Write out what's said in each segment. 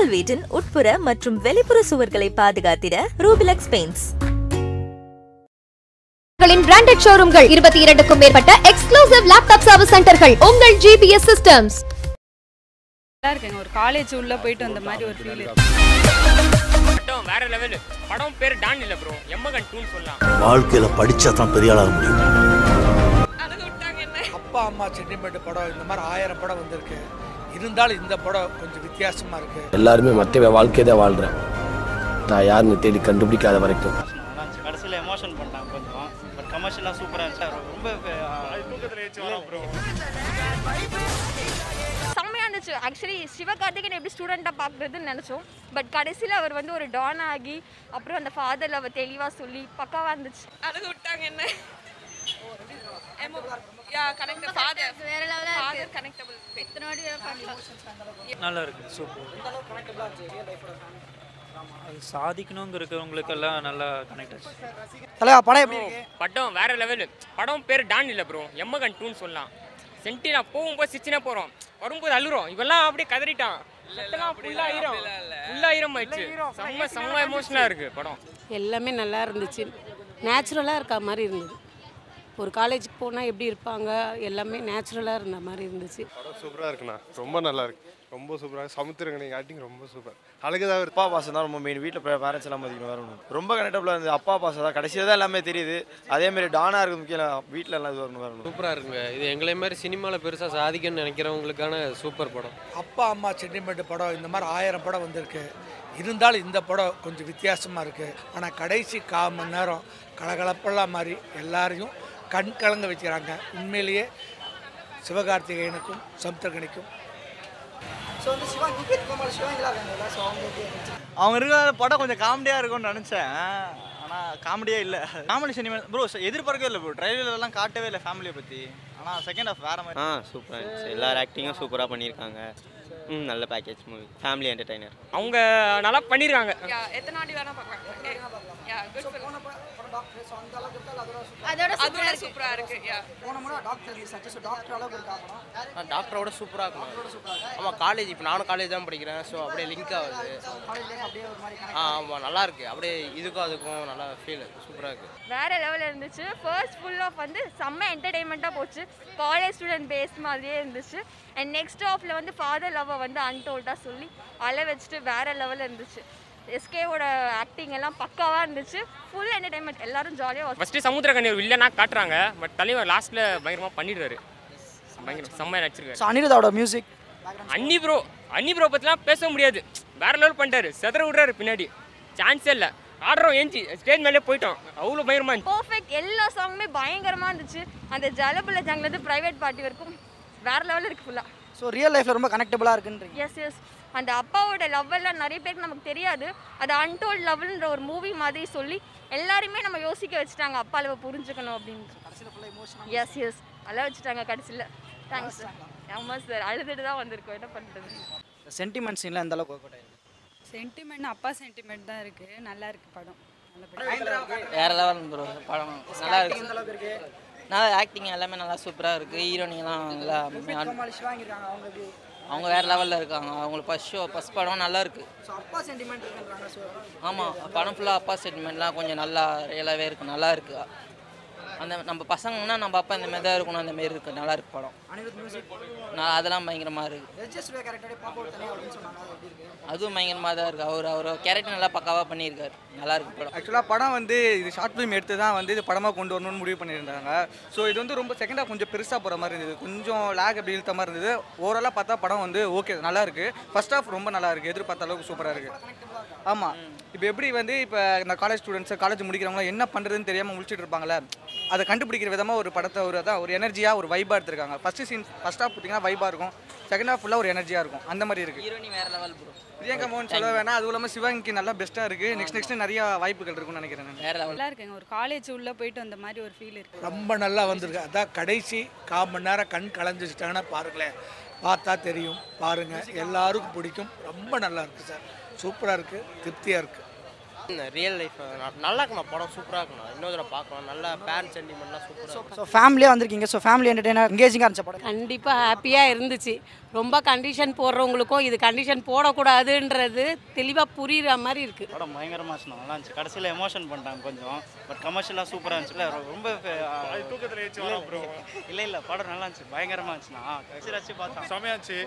உங்கள் வீட்டின் உட்புற மற்றும் வெளிப்புற சுவர்களை பாதுகாத்திட ரூபிலக்ஸ் பெயிண்ட்ஸ். உங்களின் பிராண்டட் ஷோரூம்கள் இருபத்தி இரண்டுக்கும் மேற்பட்ட எக்ஸ்க்ளூசிவ் லேப்டாப் சர்வீஸ் சென்டர்கள் உங்கள் ஜிபிஎஸ் சிஸ்டம்ஸ் நல்லா இருக்குங்க. ஒரு காலேஜ் உள்ள போயிட்டு வந்த மாதிரி ஒரு ஃபீல் இருக்கு. படம் வேற லெவல் படம் பேர் டான் இல்ல ப்ரோ எம்மகன் டூன்னு சொல்லலாம். வாழ்க்கையில படிச்சா தான் பெரிய ஆளாக முடியும். அப்பா அம்மா சென்டிமெண்ட் படம் இந்த மாதிரி ஆயிரம் படம் வந்திருக்கு. இருந்தாலும் இந்த படம் கொஞ்சம் வித்தியாசமா இருக்கு. எல்லாருமே மற்ற வாழ்க்கையை தான் வாழ்கிறேன் நான் யாருன்னு தேடி கண்டுபிடிக்காத வரைக்கும். கடைசியில் எமோஷன் பண்ணிட்டாங்க கொஞ்சம். பட் கமர்ஷியலாக சூப்பராக இருந்துச்சு. ரொம்ப செம்மையாக இருந்துச்சு. ஆக்சுவலி சிவகார்த்திகேயன் எப்படி ஸ்டூடெண்ட்டாக பார்க்குறதுன்னு நினச்சோம். பட் கடைசியில் அவர் வந்து ஒரு டான் ஆகி அப்புறம் அந்த ஃபாதர் அவர் தெளிவாக சொல்லி பக்காவாக இருந்துச்சு. அழுது விட்டாங்க என்ன? வேற லெவலாக கனெக்டபிள் எத்தனை வாட்டி நல்லா இருக்கு சூப்பர் அது சாதிக்கணுங்கிறவங்களுக்கெல்லாம் நல்லா கனெக்ட் ஆச்சு. தலைவா படம் எப்படி இருக்கு? படம் வேற லெவல் படம் பேர் டான் இல்ல ப்ரோ எம்மகன் டூன்னு சொல்லலாம். சென்டினா போகும்போது சிச்சினா போறோம். வரும்போது அழுறோம். இவெல்லாம் அப்படியே கதறிட்டான். செம்ம செம்ம எமோஷனலா இருக்கு படம். எல்லாமே நல்லா இருந்துச்சு. நேச்சுரலாக இருக்க மாதிரி இருந்தது. ஒரு காலேஜுக்கு போனால் எப்படி இருப்பாங்க? எல்லாமே நேச்சுரலாக இருந்த மாதிரி இருந்துச்சு. படம் சூப்பராக இருக்குண்ணா. ரொம்ப நல்லா இருக்கு. ரொம்ப சூப்பராக சமுத்திரங்க நீங்கள் ஆக்டிங் ரொம்ப சூப்பர் அழகுதான் அப்பா பாசம் தான் ரொம்ப மெயின் வீட்டில் பேரண்ட்ஸ் எல்லாம் மதிக்கணும் ஒன்று ரொம்ப கனெக்டபுளாக இருந்தது. அப்பா பாசம் தான். கடைசியாக தான் எல்லாமே தெரியுது. அதே மாதிரி டானாக இருக்கு முக்கியம் வீட்டில் எல்லாம் இது வரணும் ஒன்று சூப்பராக இருக்குங்க. இது எங்களை மாதிரி சினிமாவில் பெருசாக சாதிக்கணும்னு நினைக்கிறவங்களுக்கான சூப்பர் படம். அப்பா அம்மா சென்டிமெண்ட் படம் இந்த மாதிரி ஆயிரம் படம் வந்திருக்கு. இருந்தாலும் இந்த படம் கொஞ்சம் வித்தியாசமா இருக்கு. ஆனால் கடைசி கால் மணி நேரம் கலகலப்பெல்லாம் மாதிரி எல்லாரையும் கண் கலங்க வச்சுக்கிறாங்க உண்மையிலேயே சிவகார்த்திகேயனுக்கும் சமுத்திரகனிக்கும். அவங்க இருக்கிற படம் கொஞ்சம் காமெடியாக இருக்கும்னு நினச்சேன். ஆனால் காமெடியே இல்லை. காமெடி சினிமா ப்ரோ எதிர்பார்க்கவே இல்லை ப்ரோ ட்ரைலர்லாம் காட்டவே இல்லை ஃபேமிலியை பற்றி ஆனால் செகண்ட் ஹாஃப் வேற மாதிரி ஆ சூப்பராக இருந்துச்சு எல்லார் ஆக்டிங்கும் சூப்பராக பண்ணியிருக்காங்க. ம் நல்ல பேக்கேஜ் மூவி ஃபேமிலி என்டர்டைனர் அவங்க நல்லா பண்ணிருக்காங்க. எத்தனை வாட்டி வேணால் பார்க்கலாம். அதோட அதோட சூப்பராக இருக்கு. டாக்டரோட சூப்பராக இருக்கும்? ஆமாம் காலேஜ் இப்போ நானும் காலேஜ் தான் படிக்கிறேன். ஸோ அப்படியே லிங்க் ஆகுது ஆ ஆமாம் நல்லா இருக்கு. அப்படியே இதுக்கும் அதுக்கும் நல்லா ஃபீல் சூப்பராக இருக்கு. வேற லெவலில் இருந்துச்சு. ஃபர்ஸ்ட் ஃபுல் ஆஃப் வந்து செம்ம என்டர்டைன்மெண்ட்டாக போச்சு. காலேஜ் ஸ்டூடெண்ட் பேஸ் மாதிரியே இருந்துச்சு. அண்ட் நெக்ஸ்ட் ஆஃபில் வந்து ஃபாதர் லவ்வை வந்து அன்டோல்டாக சொல்லி அழ வச்சுட்டு வேற லெவலில் இருந்துச்சு. எஸ்கேவோட ஆக்டிங் எல்லாம் பக்காவாக இருந்துச்சு. ஃபுல் என்டர்டைன்மெண்ட் எல்லாரும் ஜாலியாக ஃபர்ஸ்ட் சமுத்திரகனி ஒரு வில்லனா காட்டுறாங்க பட் தலைவர் லாஸ்ட்ல பயங்கரமா பண்ணிடுறாரு. பயங்கரம் செம்மையா நடிச்சிருக்காரு. அனிருதாவோட music Ani bro Ani bro பற்றிலாம் பேச முடியாது. வேற லெவல் பண்ணிட்டாரு. செதற விடுறாரு பின்னாடி. சான்ஸே இல்லை. ஆடுறோம் ஏஞ்சி. ஸ்டேஜ் மேலே போயிட்டோம். அவ்வளோ பயங்கரமா இருந்துச்சு. பர்ஃபெக்ட் எல்லா சாங்குமே பயங்கரமாக இருந்துச்சு. அந்த ஜலபுல ஜங்லேருந்து ப்ரைவேட் பார்ட்டி வரைக்கும் வேற லெவலில் இருக்கு ஃபுல்லாக ஸோ ரியல் லைஃப்பில் ரொம்ப கனெக்டபுளாக இருக்குன்றீங்க. எஸ் எஸ் அந்த அப்பாவோட லவ் எல்லாம் நிறைய பேருக்கு நமக்கு தெரியாது. அது அன்டோல்ட் லவ்ன்ற ஒரு மூவி மாதிரி சொல்லி எல்லாருமே நம்ம யோசிக்க வச்சுட்டாங்க அப்பா லவ் புரிஞ்சுக்கணும் அப்படின்னு. எஸ் எஸ் அழ வச்சுட்டாங்க கடைசியில். தேங்க்ஸ் ஆமாம் சார் அழுதுட்டு தான் வந்திருக்கோம். என்ன பண்ணுறது சென்டிமெண்ட் சீன்லாம் எந்த அளவுக்கு சென்டிமெண்ட் அப்பா சென்டிமெண்ட் தான் இருக்கு. நல்லா இருக்கு படம். வேற லெவல் ப்ரோ படம் நல்லா இருக்கு. நல்லா ஆக்டிங் எல்லாமே நல்லா சூப்பராக இருக்குது ஹீரோனிங்கெல்லாம் நல்லா அவங்க வேற லெவலில் இருக்காங்க. அவங்களுக்கு ஃபஸ்ட் ஷோ ஃபஸ்ட் படம் நல்லா இருக்கு. ஸோ அப்பா சென்டிமெண்ட் இருக்குன்றாங்க ஸோ ஆமாம் படம் ஃபுல்லாக அப்பா சென்டிமெண்ட்லாம் கொஞ்சம் நல்லா ரியலாகவே இருக்கு நல்லா இருக்கு. அந்த நம்ம பசங்கன்னா நம்ம அப்பா இந்த மாதிரி தான் இருக்கணும் அந்த மாதிரி இருக்கு. நல்லா இருக்கு படம். நான் அதெல்லாம் பயங்கரமாக இருக்கு. அதுவும் பயங்கரமாக தான் இருக்கு. அவர் அவர் கேரக்டர் நல்லா பக்காவாக பண்ணியிருக்காரு. நல்லா இருக்கு படம். ஆக்சுவலாக படம் வந்து இது ஷார்ட் ஃபிலிம் எடுத்து தான் வந்து இது படமாக கொண்டு வரணும்னு முடிவு பண்ணியிருந்தாங்க. ஸோ இது வந்து ரொம்ப செகண்டாக கொஞ்சம் பெருசாக போகிற மாதிரி இருந்தது. கொஞ்சம் லேக் அப்படி இழுத்த மாதிரி இருந்தது. ஓவராலாக பார்த்தா படம் வந்து ஓகே நல்லா இருக்கு. ஃபர்ஸ்ட் ஹாஃப் ரொம்ப நல்லா இருக்கு. எதிர்பார்த்த அளவுக்கு சூப்பராக இருக்கு. ஆமாம் இப்போ எப்படி வந்து இப்போ இந்த காலேஜ் ஸ்டூடெண்ட்ஸ் காலேஜ் முடிக்கிறவங்க என்ன பண்ணுறதுன்னு தெரியாமல் முடிச்சுட்டு இருப்பாங்களே அதை கண்டுபிடிக்கிற விதமாக ஒரு படத்தை ஒரு அதான் ஒரு எனர்ஜியாக ஒரு வைபாக எடுத்திருக்காங்க. ஃபஸ்ட்டு சீன் ஃபஸ்ட் ஹாஃப் பார்த்தீங்கன்னா வைபாக இருக்கும். செகண்ட் ஹாஃப் ஃபுல்லாக ஒரு எனர்ஜியாக இருக்கும். அந்த மாதிரி இருக்குது ஹீரோனி வேற லெவல் ப்ரோ பிரியங்கா மோகன் சொல்ல வேணாம். அதுவும் இல்லாமல் சிவகங்கைக்கு நல்லா பெஸ்ட்டாக இருக்குது நெக்ஸ்ட் நெக்ஸ்ட் நிறைய வாய்ப்புகள் இருக்கும்னு நினைக்கிறேன் நான். வேற லெவல் நல்லா இருக்குங்க. ஒரு காலேஜ் உள்ள போயிட்டு வந்த மாதிரி ஒரு ஃபீல் இருக்கு. ரொம்ப நல்லா வந்திருக்கு. அதான் கடைசி கால் மணி நேரம் கண் கலந்து வச்சுட்டாங்கன்னா பாருங்களேன். பார்த்தா தெரியும். பாருங்கள் எல்லாருக்கும் பிடிக்கும். ரொம்ப நல்லா இருக்குது சார். சூப்பராக இருக்குது திருப்தியாக இருக்குது ரியல் லைஃப் நல்லா இருக்கணும் படம் சூப்பராக இருக்கணும் இன்னொரு தடவை பார்க்கலாம். நல்லா பேரண்ட் சென்டிமெண்ட்லாம் சூப்பராக ஸோ ஃபேமிலியாக வந்திருக்கீங்க. ஸோ ஃபேமிலி என்டர்டெய்னர் எங்கேஜிங்காக இருந்துச்சு படம்? கண்டிப்பாக ஹாப்பியாக இருந்துச்சு. ரொம்ப கண்டிஷன் போடுறவங்களுக்கும் இது கண்டிஷன் போடக்கூடாதுன்றது தெளிவாக புரியுற மாதிரி இருக்குது படம் பயங்கரமாக இருந்துச்சு. நல்லா இருந்துச்சு. கடைசியில் எமோஷன் பண்ணிட்டாங்க கொஞ்சம். பட் கமர்ஷியலாக சூப்பராக இருந்துச்சுல ரொம்ப தூக்கத்தில் ஏச்சு ப்ரோ இல்லை இல்லை படம் நல்லா இருந்துச்சு. பயங்கரமாக இருந்துச்சுண்ணா கடைசி ரசி பார்த்தோம் செமையா இருந்துச்சு.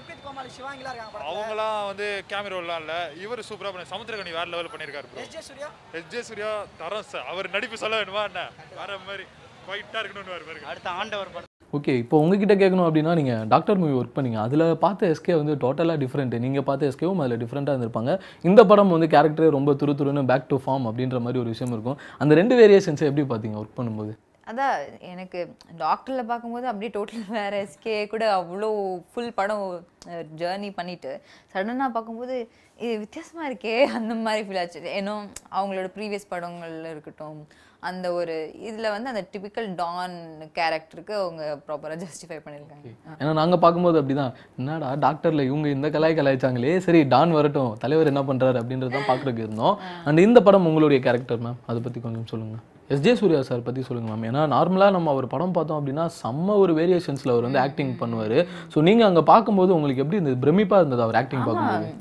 அவங்களாம் வந்து கேமரோலாம் இல்லை. இவர் சூப்பராக பண்ணி சமுத்திரகனி வேற லெவல் பண்ணியிருக்காரு சூர்யா? எஸ் ஜே சூர்யா தரம் சார். அவர் நடிப்பு சொல்ல வேணுமா என்ன? வேற மாதிரி குவைட்டாக இருக்கணும்னு பாருங்க அடுத்த ஆண்டவர் படம். ஓகே இப்போ உங்ககிட்ட கேட்கணும் அப்படின்னா நீங்கள் டாக்டர் மூவி ஒர்க் பண்ணீங்க. அதில் பார்த்த எஸ்கே வந்து டோட்டலாக டிஃப்ரெண்ட் நீங்கள் பார்த்த எஸ்கேவும் அதில் டிஃப்ரெண்ட்டாக இருந்திருப்பாங்க. இந்த படம் வந்து கேரக்டரே ரொம்ப துரு துருன்னு பேக் டு ஃபார்ம் அப்படின்ற மாதிரி ஒரு விஷயம் இருக்கும். அந்த ரெண்டு வேரியேஷன்ஸை எப்படி பார்த்தீங்க ஒர்க் பண்ணும்போது? அதான் எனக்கு டாக்டரில் பார்க்கும்போது அப்படியே டோட்டல் வேறு எஸ்கே கூட அவ்வளோ ஃபுல் படம் ஜேர்னி பண்ணிட்டு சடனாக பார்க்கும்போது இது வித்தியாசமாக இருக்கே அந்த மாதிரி ஃபீல் ஆச்சு. ஏன்னோ அவங்களோட ப்ரீவியஸ் படங்கள்ல இருக்கட்டும் அந்த ஒரு இதில் வந்து அந்த டிபிக்கல் டான் கேரக்டருக்கு அவங்க ப்ராப்பராக ஜஸ்டிஃபை பண்ணியிருக்காங்க. ஏன்னா நாங்கள் பார்க்கும்போது அப்படிதான் என்னடா டாக்டரில் இவங்க இந்த கலாய் கலாய்ச்சாங்களே சரி டான் வரட்டும் தலைவர் என்ன பண்ணுறாரு அப்படின்றது தான் பார்க்குறதுக்கு இருந்தோம். அண்ட் இந்த படம் உங்களுடைய கேரக்டர் மேம் அதை பற்றி கொஞ்சம் சொல்லுங்கள் எஸ்ஜே சூர்யா சார் பற்றி சொல்லுங்க மேம் ஏன்னா நார்மலாக நம்ம அவர் படம் பார்த்தோம் அப்படின்னா செம்ம ஒரு வேரியேஷன்ஸில் அவர் வந்து ஆக்டிங் பண்ணுவார். ஸோ நீங்கள் அங்கே பார்க்கும்போது உங்களுக்கு எப்படி இருந்தது? பிரமிப்பாக இருந்தது அவர் ஆக்டிங் பார்க்கும்போது?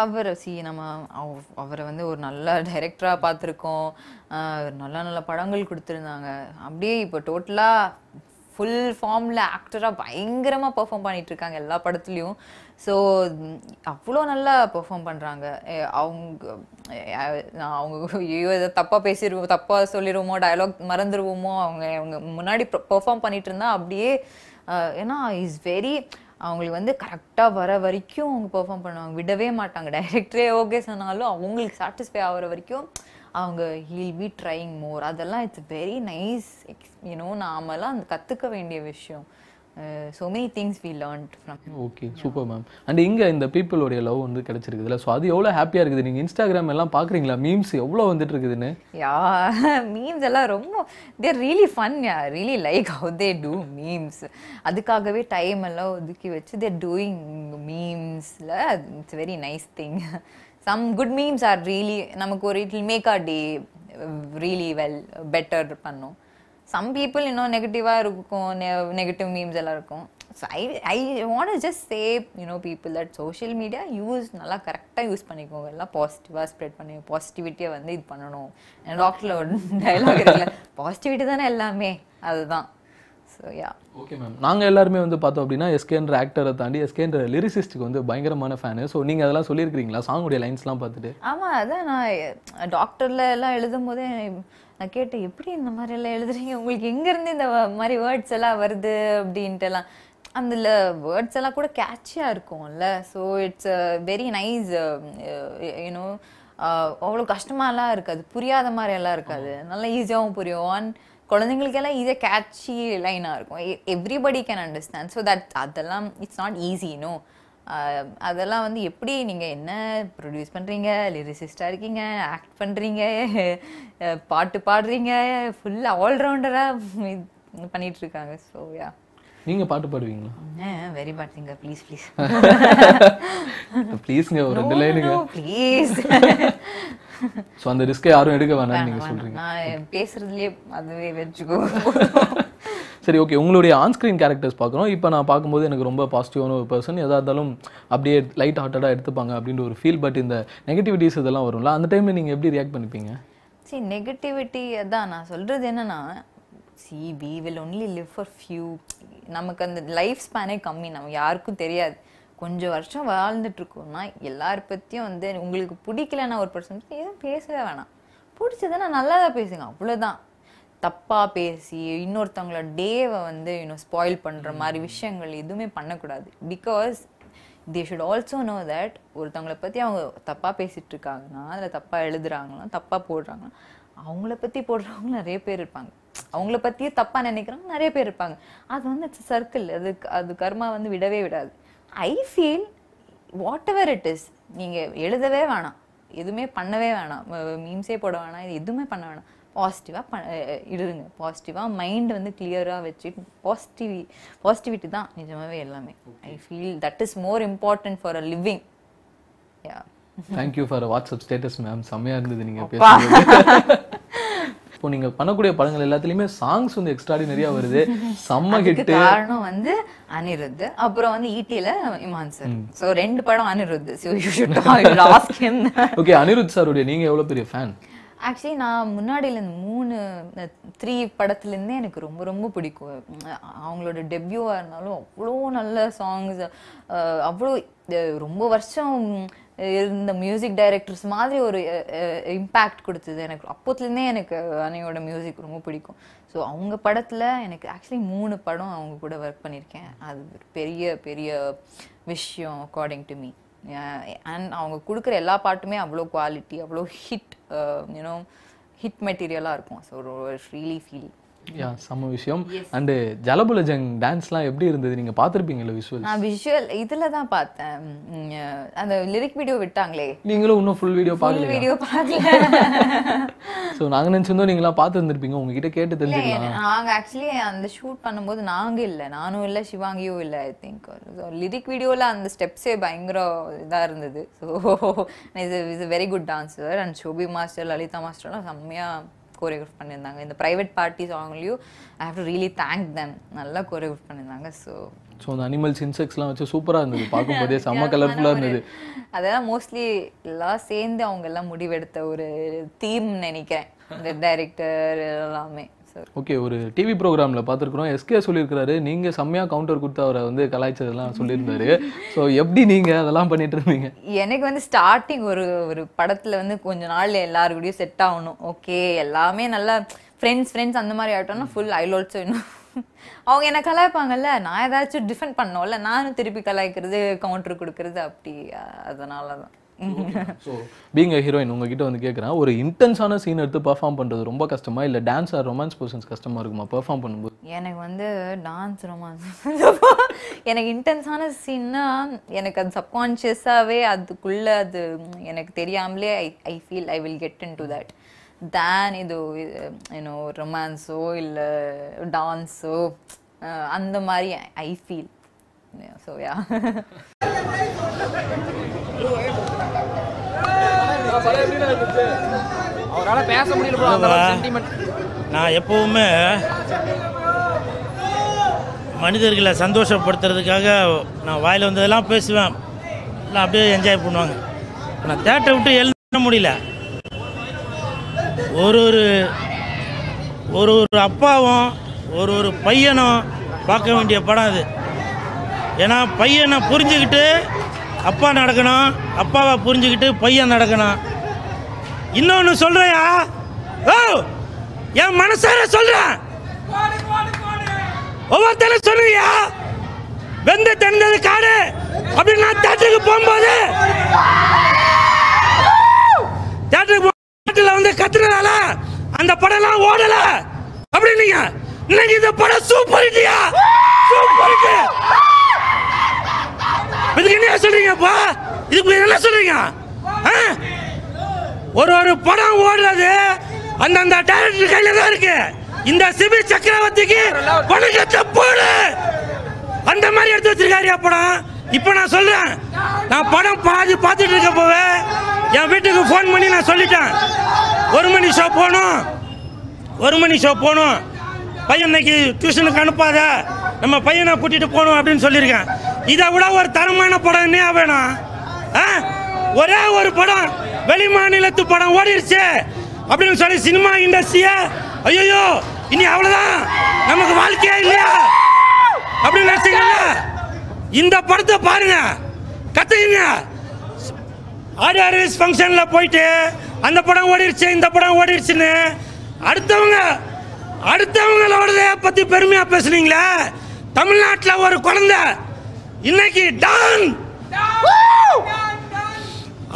அவர் சி நம்ம அவ- அவரை வந்து ஒரு நல்ல டைரக்டராக பார்த்துருக்கோம். நல்ல நல்ல படங்கள் கொடுத்துருந்தாங்க. அப்படியே இப்போ டோட்டலாக ஃபுல் ஃபார்மில் ஆக்டராக பயங்கரமாக பெர்ஃபார்ம் பண்ணிட்டு இருக்காங்க எல்லா படத்துலையும். ஸோ அவ்வளோ நல்லா பெர்ஃபார்ம் பண்ணுறாங்க அவங்க நான் அவங்க ஐயோ இதை தப்பாக பேசிடுவோம் தப்பாக சொல்லிடுவோமோ டயலாக் மறந்துடுவோமோ அவங்க அவங்க முன்னாடி பெர்ஃபார்ம் பண்ணிட்டு இருந்தா அப்படியே ஏன்னா இஸ் வெரி அவங்களுக்கு வந்து கரெக்டாக வர வரைக்கும் அவங்க பெர்ஃபார்ம் பண்ணுவாங்க. விடவே மாட்டாங்க. டைரக்டரே ஓகே சொன்னாலும் அவங்களுக்கு சாட்டிஸ்ஃபை ஆகிற வரைக்கும் அவங்க ஹீல் பி ட்ரைங் மோர் அதெல்லாம் இட்ஸ் வெரி நைஸ் எக்ஸ் யூனோ நாமெல்லாம் அந்த கற்றுக்க வேண்டிய விஷயம். So many things we learned from okay super ma'am and இங்கே இந்த பீப்புளோடைய லவ் வந்து கிடைச்சிருக்குதுல்ல ஸோ அது எவ்வளோ ஹாப்பியாக இருக்குது? நீங்கள் இன்ஸ்டாகிராம் எல்லாம் பார்க்குறீங்களா மீம்ஸ் எவ்வளோ வந்துட்டு இருக்குதுன்னு? யா மீம்ஸ் எல்லாம் ரொம்ப they're really fun yeah really like how they do memes அதுக்காகவே டைம் எல்லாம் ஒதுக்கி வச்சு they're doing மீம்ஸில் it's very nice thing some good memes are really நமக்கு ஒரு it make our day really well better பண்ணும். சம் பீப்புள் இன்னும் நெகட்டிவாக இருக்கும் நெகட்டிவ் மீம்ஸ் எல்லாம் இருக்கும். So I I want just save you know people that social media use நல்லா கரெக்டாக யூஸ் பண்ணிக்கோங்க. எல்லாம் பாசிட்டிவாக ஸ்ப்ரெட் பண்ணி பாசிட்டிவிட்டியை வந்து இது பண்ணணும். டாக்டரில் ஒரு டைலாக் இருக்குல்ல பாசிட்டிவிட்டி தானே எல்லாமே? அதுதான். ஓகே மேம் நாங்கள் எல்லாருமே வந்து பார்த்தோம் அப்படின்னா எஸ்கேன்ற ஆக்டரை தாண்டி எஸ்கேன்ற லிரிசிஸ்ட்டுக்கு வந்து பயங்கரமான ஃபேனு ஸோ நீங்கள் அதெல்லாம் சொல்லியிருக்கிறீங்களா? சாங்குடைய லைன்ஸ்லாம் பார்த்துட்டு. ஆமாம் அதான் நான் டாக்டரில் எல்லாம் எழுதும் போதே நான் கேட்டேன் எப்படி இந்த மாதிரி எல்லாம் எழுதுறீங்க? உங்களுக்கு எங்கேருந்து இந்த மாதிரி வேர்ட்ஸ் எல்லாம் வருது? அப்படின்ட்டு எல்லாம் அந்த வேர்ட்ஸ் எல்லாம் கூட கேட்சியாக இருக்கும்ல. So it's very nice you know அவ்வளோ கஷ்டமாலாம் இருக்காது. புரியாத மாதிரி எல்லாம் இருக்காது நல்லா ஈஸியாகவும் புரியும். ஒன் குழந்தைங்களுக்கெல்லாம் ஈஸியாக கேட்சி லைனாக இருக்கும். Everybody can understand so that அதெல்லாம் இட்ஸ் நாட் ஈஸி நோ அதெல்லாம் வந்து எப்படி நீங்கள் என்ன ப்ரொடியூஸ் பண்ணுறீங்க லிரிசிஸ்டாக இருக்கீங்க ஆக்ட் பண்ணுறீங்க பாட்டு பாடுறீங்க ஃபுல்லாக ஆல்ரவுண்டராக பண்ணிட்டு இருக்காங்க. ஸோ யா நீங்கள் பாட்டு பாடுவீங்களா? Very bad singer please please ப்ளீஸ்ங்க ஒரு ரெண்டு லைனுங்க ப்ளீஸ் ஸோ அந்த ரிஸ்க்கை யாரும் எடுக்க வேணாம்னு நீங்கள் சொல்கிறீங்க நான் பேசுறதுலயே அதுவே வச்சுக்கோ. சரி ஓகே உங்களுடைய ஆன்ஸ்க்ரீன் கேரக்டர்ஸ் பார்க்குறோம். இப்போ நான் பார்க்கும்போது எனக்கு ரொம்ப பாசிட்டிவான ஒரு பர்சன் எதாக இருந்தாலும் அப்படியே லைட் ஹார்ட்டடாக எடுத்துப்பாங்க அப்படின்ற ஒரு ஃபீல் பட் இந்த நெகட்டிவிட்டிஸ் இதெல்லாம் வரும்ல அந்த டைமில் நீங்கள் எப்படி ரியாக்ட் பண்ணிப்பீங்க? சி நெகட்டிவிட்டி அதான் நான் சொல்கிறது என்னன்னா see we will only live for few நமக்கு அந்த லைஃப் ஸ்பேனே கம்மி. நம்ம யாருக்கும் தெரியாது. கொஞ்சம் வருஷம் வாழ்ந்துட்டு இருக்கோம்னா எல்லார் பற்றியும் வந்து உங்களுக்கு பிடிக்கலன்னா ஒரு பர்சன் எதுவும் பேசவே வேணாம். பிடிச்சதுன்னா நல்லா தான் பேசுங்க அவ்வளோதான் தப்பாக பேசி இன்னொருத்தவங்களோட டேவை வந்து இன்னும் ஸ்பாயில் பண்ணுற மாதிரி விஷயங்கள் எதுவுமே பண்ணக்கூடாது. Because they should also know that ஒருத்தவங்கள பற்றி அவங்க தப்பாக பேசிட்டு இருக்காங்கன்னா அதில் தப்பாக எழுதுறாங்களா தப்பாக போடுறாங்கன்னா அவங்கள பற்றி போடுறவங்க நிறைய பேர் இருப்பாங்க. அவங்கள பற்றியே தப்பாக நினைக்கிறவங்க நிறைய பேர் இருப்பாங்க. அது வந்து சர்க்கிள் அது அது கர்மா வந்து விடவே விடாது. I feel whatever it is நீங்கள் எழுதவே வேணாம் எதுவுமே பண்ணவே வேணாம் மீம்ஸே போட வேணாம் இது எதுவுமே பண்ண வேணாம். பாசிட்டிவாக ப இடுங்க பாசிட்டிவாக மைண்ட் வந்து கிளியராக வச்சு பாசிட்டிவி பாசிட்டிவிட்டி தான் நிஜமாவே எல்லாமே. I feel that is more important for a living yeah thank you for WhatsApp status ma'am செம்மையா இருந்தது நீங்க பேசுறது இப்போ நீங்க பண்ணக்கூடிய படங்கள் எல்லாத்துலயுமே சாங்ஸ் வந்து எக்ஸ்ட்ராடினரியா வருது. செம்ம ஹிட் காரணம் வந்து அனிருத். அப்புறம் வந்து ஈட்டில இமான் சார் சோ ரெண்டு படம் Anirudh. Ask him. Okay Anirudh சாருடைய நீங்க எவ்வளவு பெரிய ஃபேன் ஆக்சுவலி நான் முன்னாடியில இந்த மூணு த்ரீ படத்துலேருந்தே எனக்கு ரொம்ப ரொம்ப பிடிக்கும். அவங்களோட டெபியூவாக இருந்தாலும் அவ்வளோ நல்ல சாங்ஸ் அவ்வளோ ரொம்ப வருஷம் இருந்த மியூசிக் டைரக்டர்ஸ் மாதிரி ஒரு இம்பேக்ட் கொடுத்தது எனக்கு. அப்போத்துலேருந்தே எனக்கு அனையோட மியூசிக் ரொம்ப பிடிக்கும். ஸோ அவங்க படத்தில் எனக்கு ஆக்சுவலி மூணு படம் அவங்க கூட ஒர்க் பண்ணியிருக்கேன் அது ஒரு பெரிய பெரிய விஷயம் அக்கார்டிங் டு மீ அண்ட் அவங்க கொடுக்குற எல்லா பாட்டுமே அவ்வளோ குவாலிட்டி அவ்வளோ ஹிட் யூனோ ஹிட் மெட்டீரியலாக இருக்கும். ஸோ ரியலி ஃபீல் யா செம்ம விஷயம். அண்டு ஜலபுலஜங் டான்ஸ்லாம் எப்படி இருந்தது? நீங்க பார்த்துருப்பீங்கல்ல விஷுவல் நான் விஷுவல் இதில் தான் பார்த்தேன். அந்த லிரிக் வீடியோ விட்டாங்களே. நீங்களும் இன்னும் ஃபுல் வீடியோ ஃபுல் பார்க்கலையா? வீடியோ பார்க்கல. ஸோ நாங்க நினைச்சிருந்தோம் நீங்களாம் பார்த்து இருந்திருப்பீங்க உங்ககிட்ட கேட்டு தெரிஞ்சுக்கலாம். நாங்கள் ஆக்சுவலி அந்த ஷூட் பண்ணும்போது நாங்கள் இல்லை. நானும் இல்லை சிவாங்கியும் இல்லை ஐ திங்க் லிரிக் வீடியோவில் அந்த ஸ்டெப்ஸே பயங்கர இதாக இருந்தது. ஸோ இது is very good dancer and Shobi master Lalitha மாஸ்டர்லாம் செம்மையாக கோரியோகிராஃப் பண்ணியிருந்தாங்க. இந்த private party சாங்லேயும் I have to really thank them நல்லா கோரியோகிராஃப் பண்ணியிருந்தாங்க. ஸோ ஸோ அந்த அனிமல்ஸ் இன்செக்ட்ஸ்லாம் வச்சு சூப்பரா இருந்தது. பார்க்கும்போதே செம்ம கலர்ஃபுல்லாக இருந்தது. அதெல்லாம் மோஸ்ட்லி எல்லாம் சேர்ந்து அவங்க எல்லாம் முடிவெடுத்த ஒரு தீம் நினைக்கிறேன். இந்த டைரக்டர் எல்லாமே. ஸோ ஓகே ஒரு டிவி ப்ரோக்ராம்ல பார்த்துருக்குறோம். எஸ்கே சொல்லியிருக்கிறாரு நீங்க செம்மையா கவுண்டர் கொடுத்து அவரை வந்து கலாய்ச்சதெல்லாம் சொல்லியிருந்தாரு. ஸோ எப்படி நீங்க அதெல்லாம் பண்ணிட்டு இருந்தீங்க? எனக்கு வந்து ஸ்டார்டிங் ஒரு ஒரு படத்துல வந்து கொஞ்ச நாள் எல்லாரு கூடயும் செட் ஆகணும். ஓகே எல்லாமே நல்லா ஃப்ரெண்ட்ஸ் ஃப்ரெண்ட்ஸ் அந்த மாதிரி ஆகிட்டோம்னா ஃபுல் ஐ ஆல்சோ இன்னும் அவங்க என்ன கலாய்ப்பாங்கல்ல நான் ஏதாச்சும் டிஃபெண்ட் பண்ணோம்ல நானும் திருப்பி கலாய்க்கிறது கவுண்டர் கொடுக்கறது அப்படி அதனால தான் ஸோ பீங் ஹீரோயின் உங்ககிட்ட வந்து கேட்குறேன் ஒரு இன்டென்ஸான சீன் எடுத்து பெர்ஃபார்ம் பண்றது ரொம்ப கஷ்டமா? இல்லை டான்ஸ் ஆர் ரொமான்ஸ் பர்சன்ஸ் கஷ்டமா இருக்குமா? பெர்ஃபார்ம் பண்ணும்போது? எனக்கு வந்து டான்ஸ் ரொமான்ஸ் எனக்கு இன்டென்ஸான சீன்னா எனக்கு அது சப்கான்ஷியஸாகவே அதுக்குள்ள அது எனக்கு தெரியாமலே I I feel I will get in to that then இது யூனோ ரொமான்ஸோ இல்லை டான்ஸோ அந்த மாதிரி ஐ ஃபீல் ஸோ யா அவரால் பேச முடியல நான் எப்போவுமே மனிதர்களை சந்தோஷப்படுத்துறதுக்காக நான் வாயில் வந்ததெல்லாம் பேசுவேன். எல்லாம் அப்படியே என்ஜாய் பண்ணுவாங்க. நான் தேட்டை விட்டு எழுத முடியல. ஒரு ஒரு ஒரு ஒரு அப்பாவும் ஒரு ஒரு பையனும் பார்க்க வேண்டிய படம் அது. ஏன்னா பையனை புரிஞ்சுக்கிட்டு அப்பா நடக்கணும் அப்பாவை புரிஞ்சுக்கிட்டு பையன் நடக்கணும். இன்னொன்று சொல்கிறையா ஓ என் மனசார சொல்கிறேன் ஒவ்வொருத்தரும் சொல்லுவியா வெந்த தெரிந்தது காடு அப்படின்னு நான் தேட்டருக்கு போகும்போது தேட்டருக்கு தேட்டரில் வந்து கத்துறதால அந்த படம்லாம் ஓடலை. அப்படின்னீங்க. இன்னைக்கு இந்த படம் சூப்பர் ஹிட்டியா சூப்பர் ஹிட் இதுக்கு என்ன சொல்றீங்கப்பா? இதுக்கு என்ன சொல்றீங்க? ஆ? ஒரு ஒரு படம் ஓடுறது அந்தந்த டைரக்டர் கையில தான் இருக்கு. இந்த சிபி சக்கரவர்த்திக்கு வணக்கத்தை போடு. அந்த மாதிரி எடுத்து வச்சிருக்காரு படம்? இப்போ நான் சொல்றேன். நான் படம் பாதி பார்த்துட்டு இருக்க போவே. என் வீட்டுக்கு ஃபோன் பண்ணி நான் சொல்லிட்டேன். ஒரு மணி ஷோ போகணும். ஒரு மணி ஷோ போகணும். பையன் இன்னைக்கு டியூஷனுக்கு அனுப்பாத. நம்ம பையனை கூட்டிட்டு போகணும் அப்படின்னு சொல்லியிருக்கேன். இதை விட ஒரு தரமான படம் என்ன வேணும்? ஆ? ஒரே ஒரு படம் வெளி மாநிலத்து படம் ஓடிடுச்சு அப்படின்னு சொல்லி சினிமா இண்டஸ்ட்ரிய ஐயோ இனி அவ்வளவுதான். நமக்கு வாழ்க்கையா இல்லையா? அப்படின்னு நினைச்சீங்கல்ல இந்த படத்தை பாருங்க. கத்துக்குங்க. ஆர்ஆர்எஸ் ஃபங்க்ஷனில் போயிட்டு அந்த படம் ஓடிடுச்சு இந்த படம் ஓடிடுச்சுன்னு அடுத்தவங்க அடுத்தவங்களோட பற்றி பெருமையாக பேசுனீங்களே? தமிழ்நாட்டில் ஒரு குழந்தை இன்னைக்கு டான்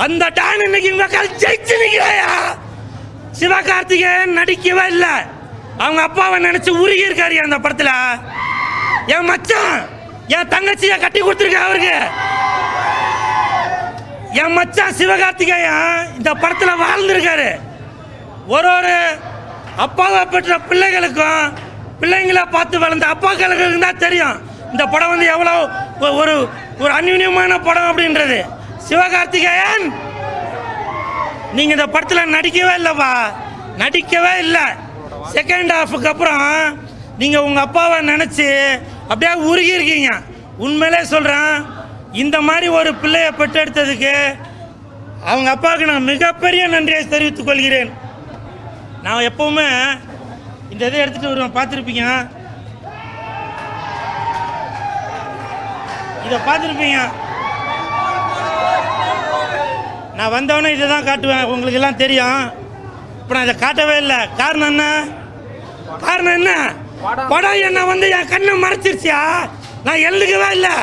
அந்த டான் இன்னைக்கு உங்க கால் ஜெயிச்சு நிற்கிறாயா சிவகார்த்திகேயன் நடிக்கவே இல்லை. அவங்க அப்பாவை நினைச்சு உருகி இருக்காரு அந்த படத்துல. என் மச்சான் என் தங்கச்சிய கட்டி கொடுத்துருக்க அவருக்கு. என் மச்சான் சிவகார்த்திகேயன் இந்த படத்துல வாழ்ந்திருக்காரு. ஒரு ஒரு அப்பாவை பெற்ற பிள்ளைகளுக்கும் பிள்ளைங்களை பார்த்து வளர்ந்த அப்பாக்களுக்கு தான் தெரியும். இந்த படம் வந்து எவ்வளோ ஒரு ஒரு அந்யுன்யமான படம் அப்படின்றது. சிவகார்த்திகேயன்! நீங்கள் இந்த படத்தில் நடிக்கவே இல்லைப்பா. நடிக்கவே இல்லை. செகண்ட் ஹாஃபுக்கு அப்புறம் நீங்கள் உங்கள் அப்பாவை நினச்சி அப்படியே உருகி இருக்கீங்க. உண்மையிலே சொல்கிறேன் இந்த மாதிரி ஒரு பிள்ளையை பெற்றெடுத்ததுக்கு அவங்க அப்பாவுக்கு நான் மிகப்பெரிய நன்றியை தெரிவித்துக் கொள்கிறேன். நான் எப்பவுமே இந்த இதை எடுத்துகிட்டு வருவேன். பார்த்துருப்பீங்க. இதை பார்த்துருப்பீங்க. நான் வந்தவொடனே இதை தான் காட்டுவேன். உங்களுக்கு எல்லாம் தெரியும். இப்போ நான் இதை காட்டவே இல்லை. காரணம் என்ன? காரணம் என்ன? படம். என்ன வந்து என் கண்ணை மறைச்சிருச்சியா? நான் எழுதுக்கவே இல்லை.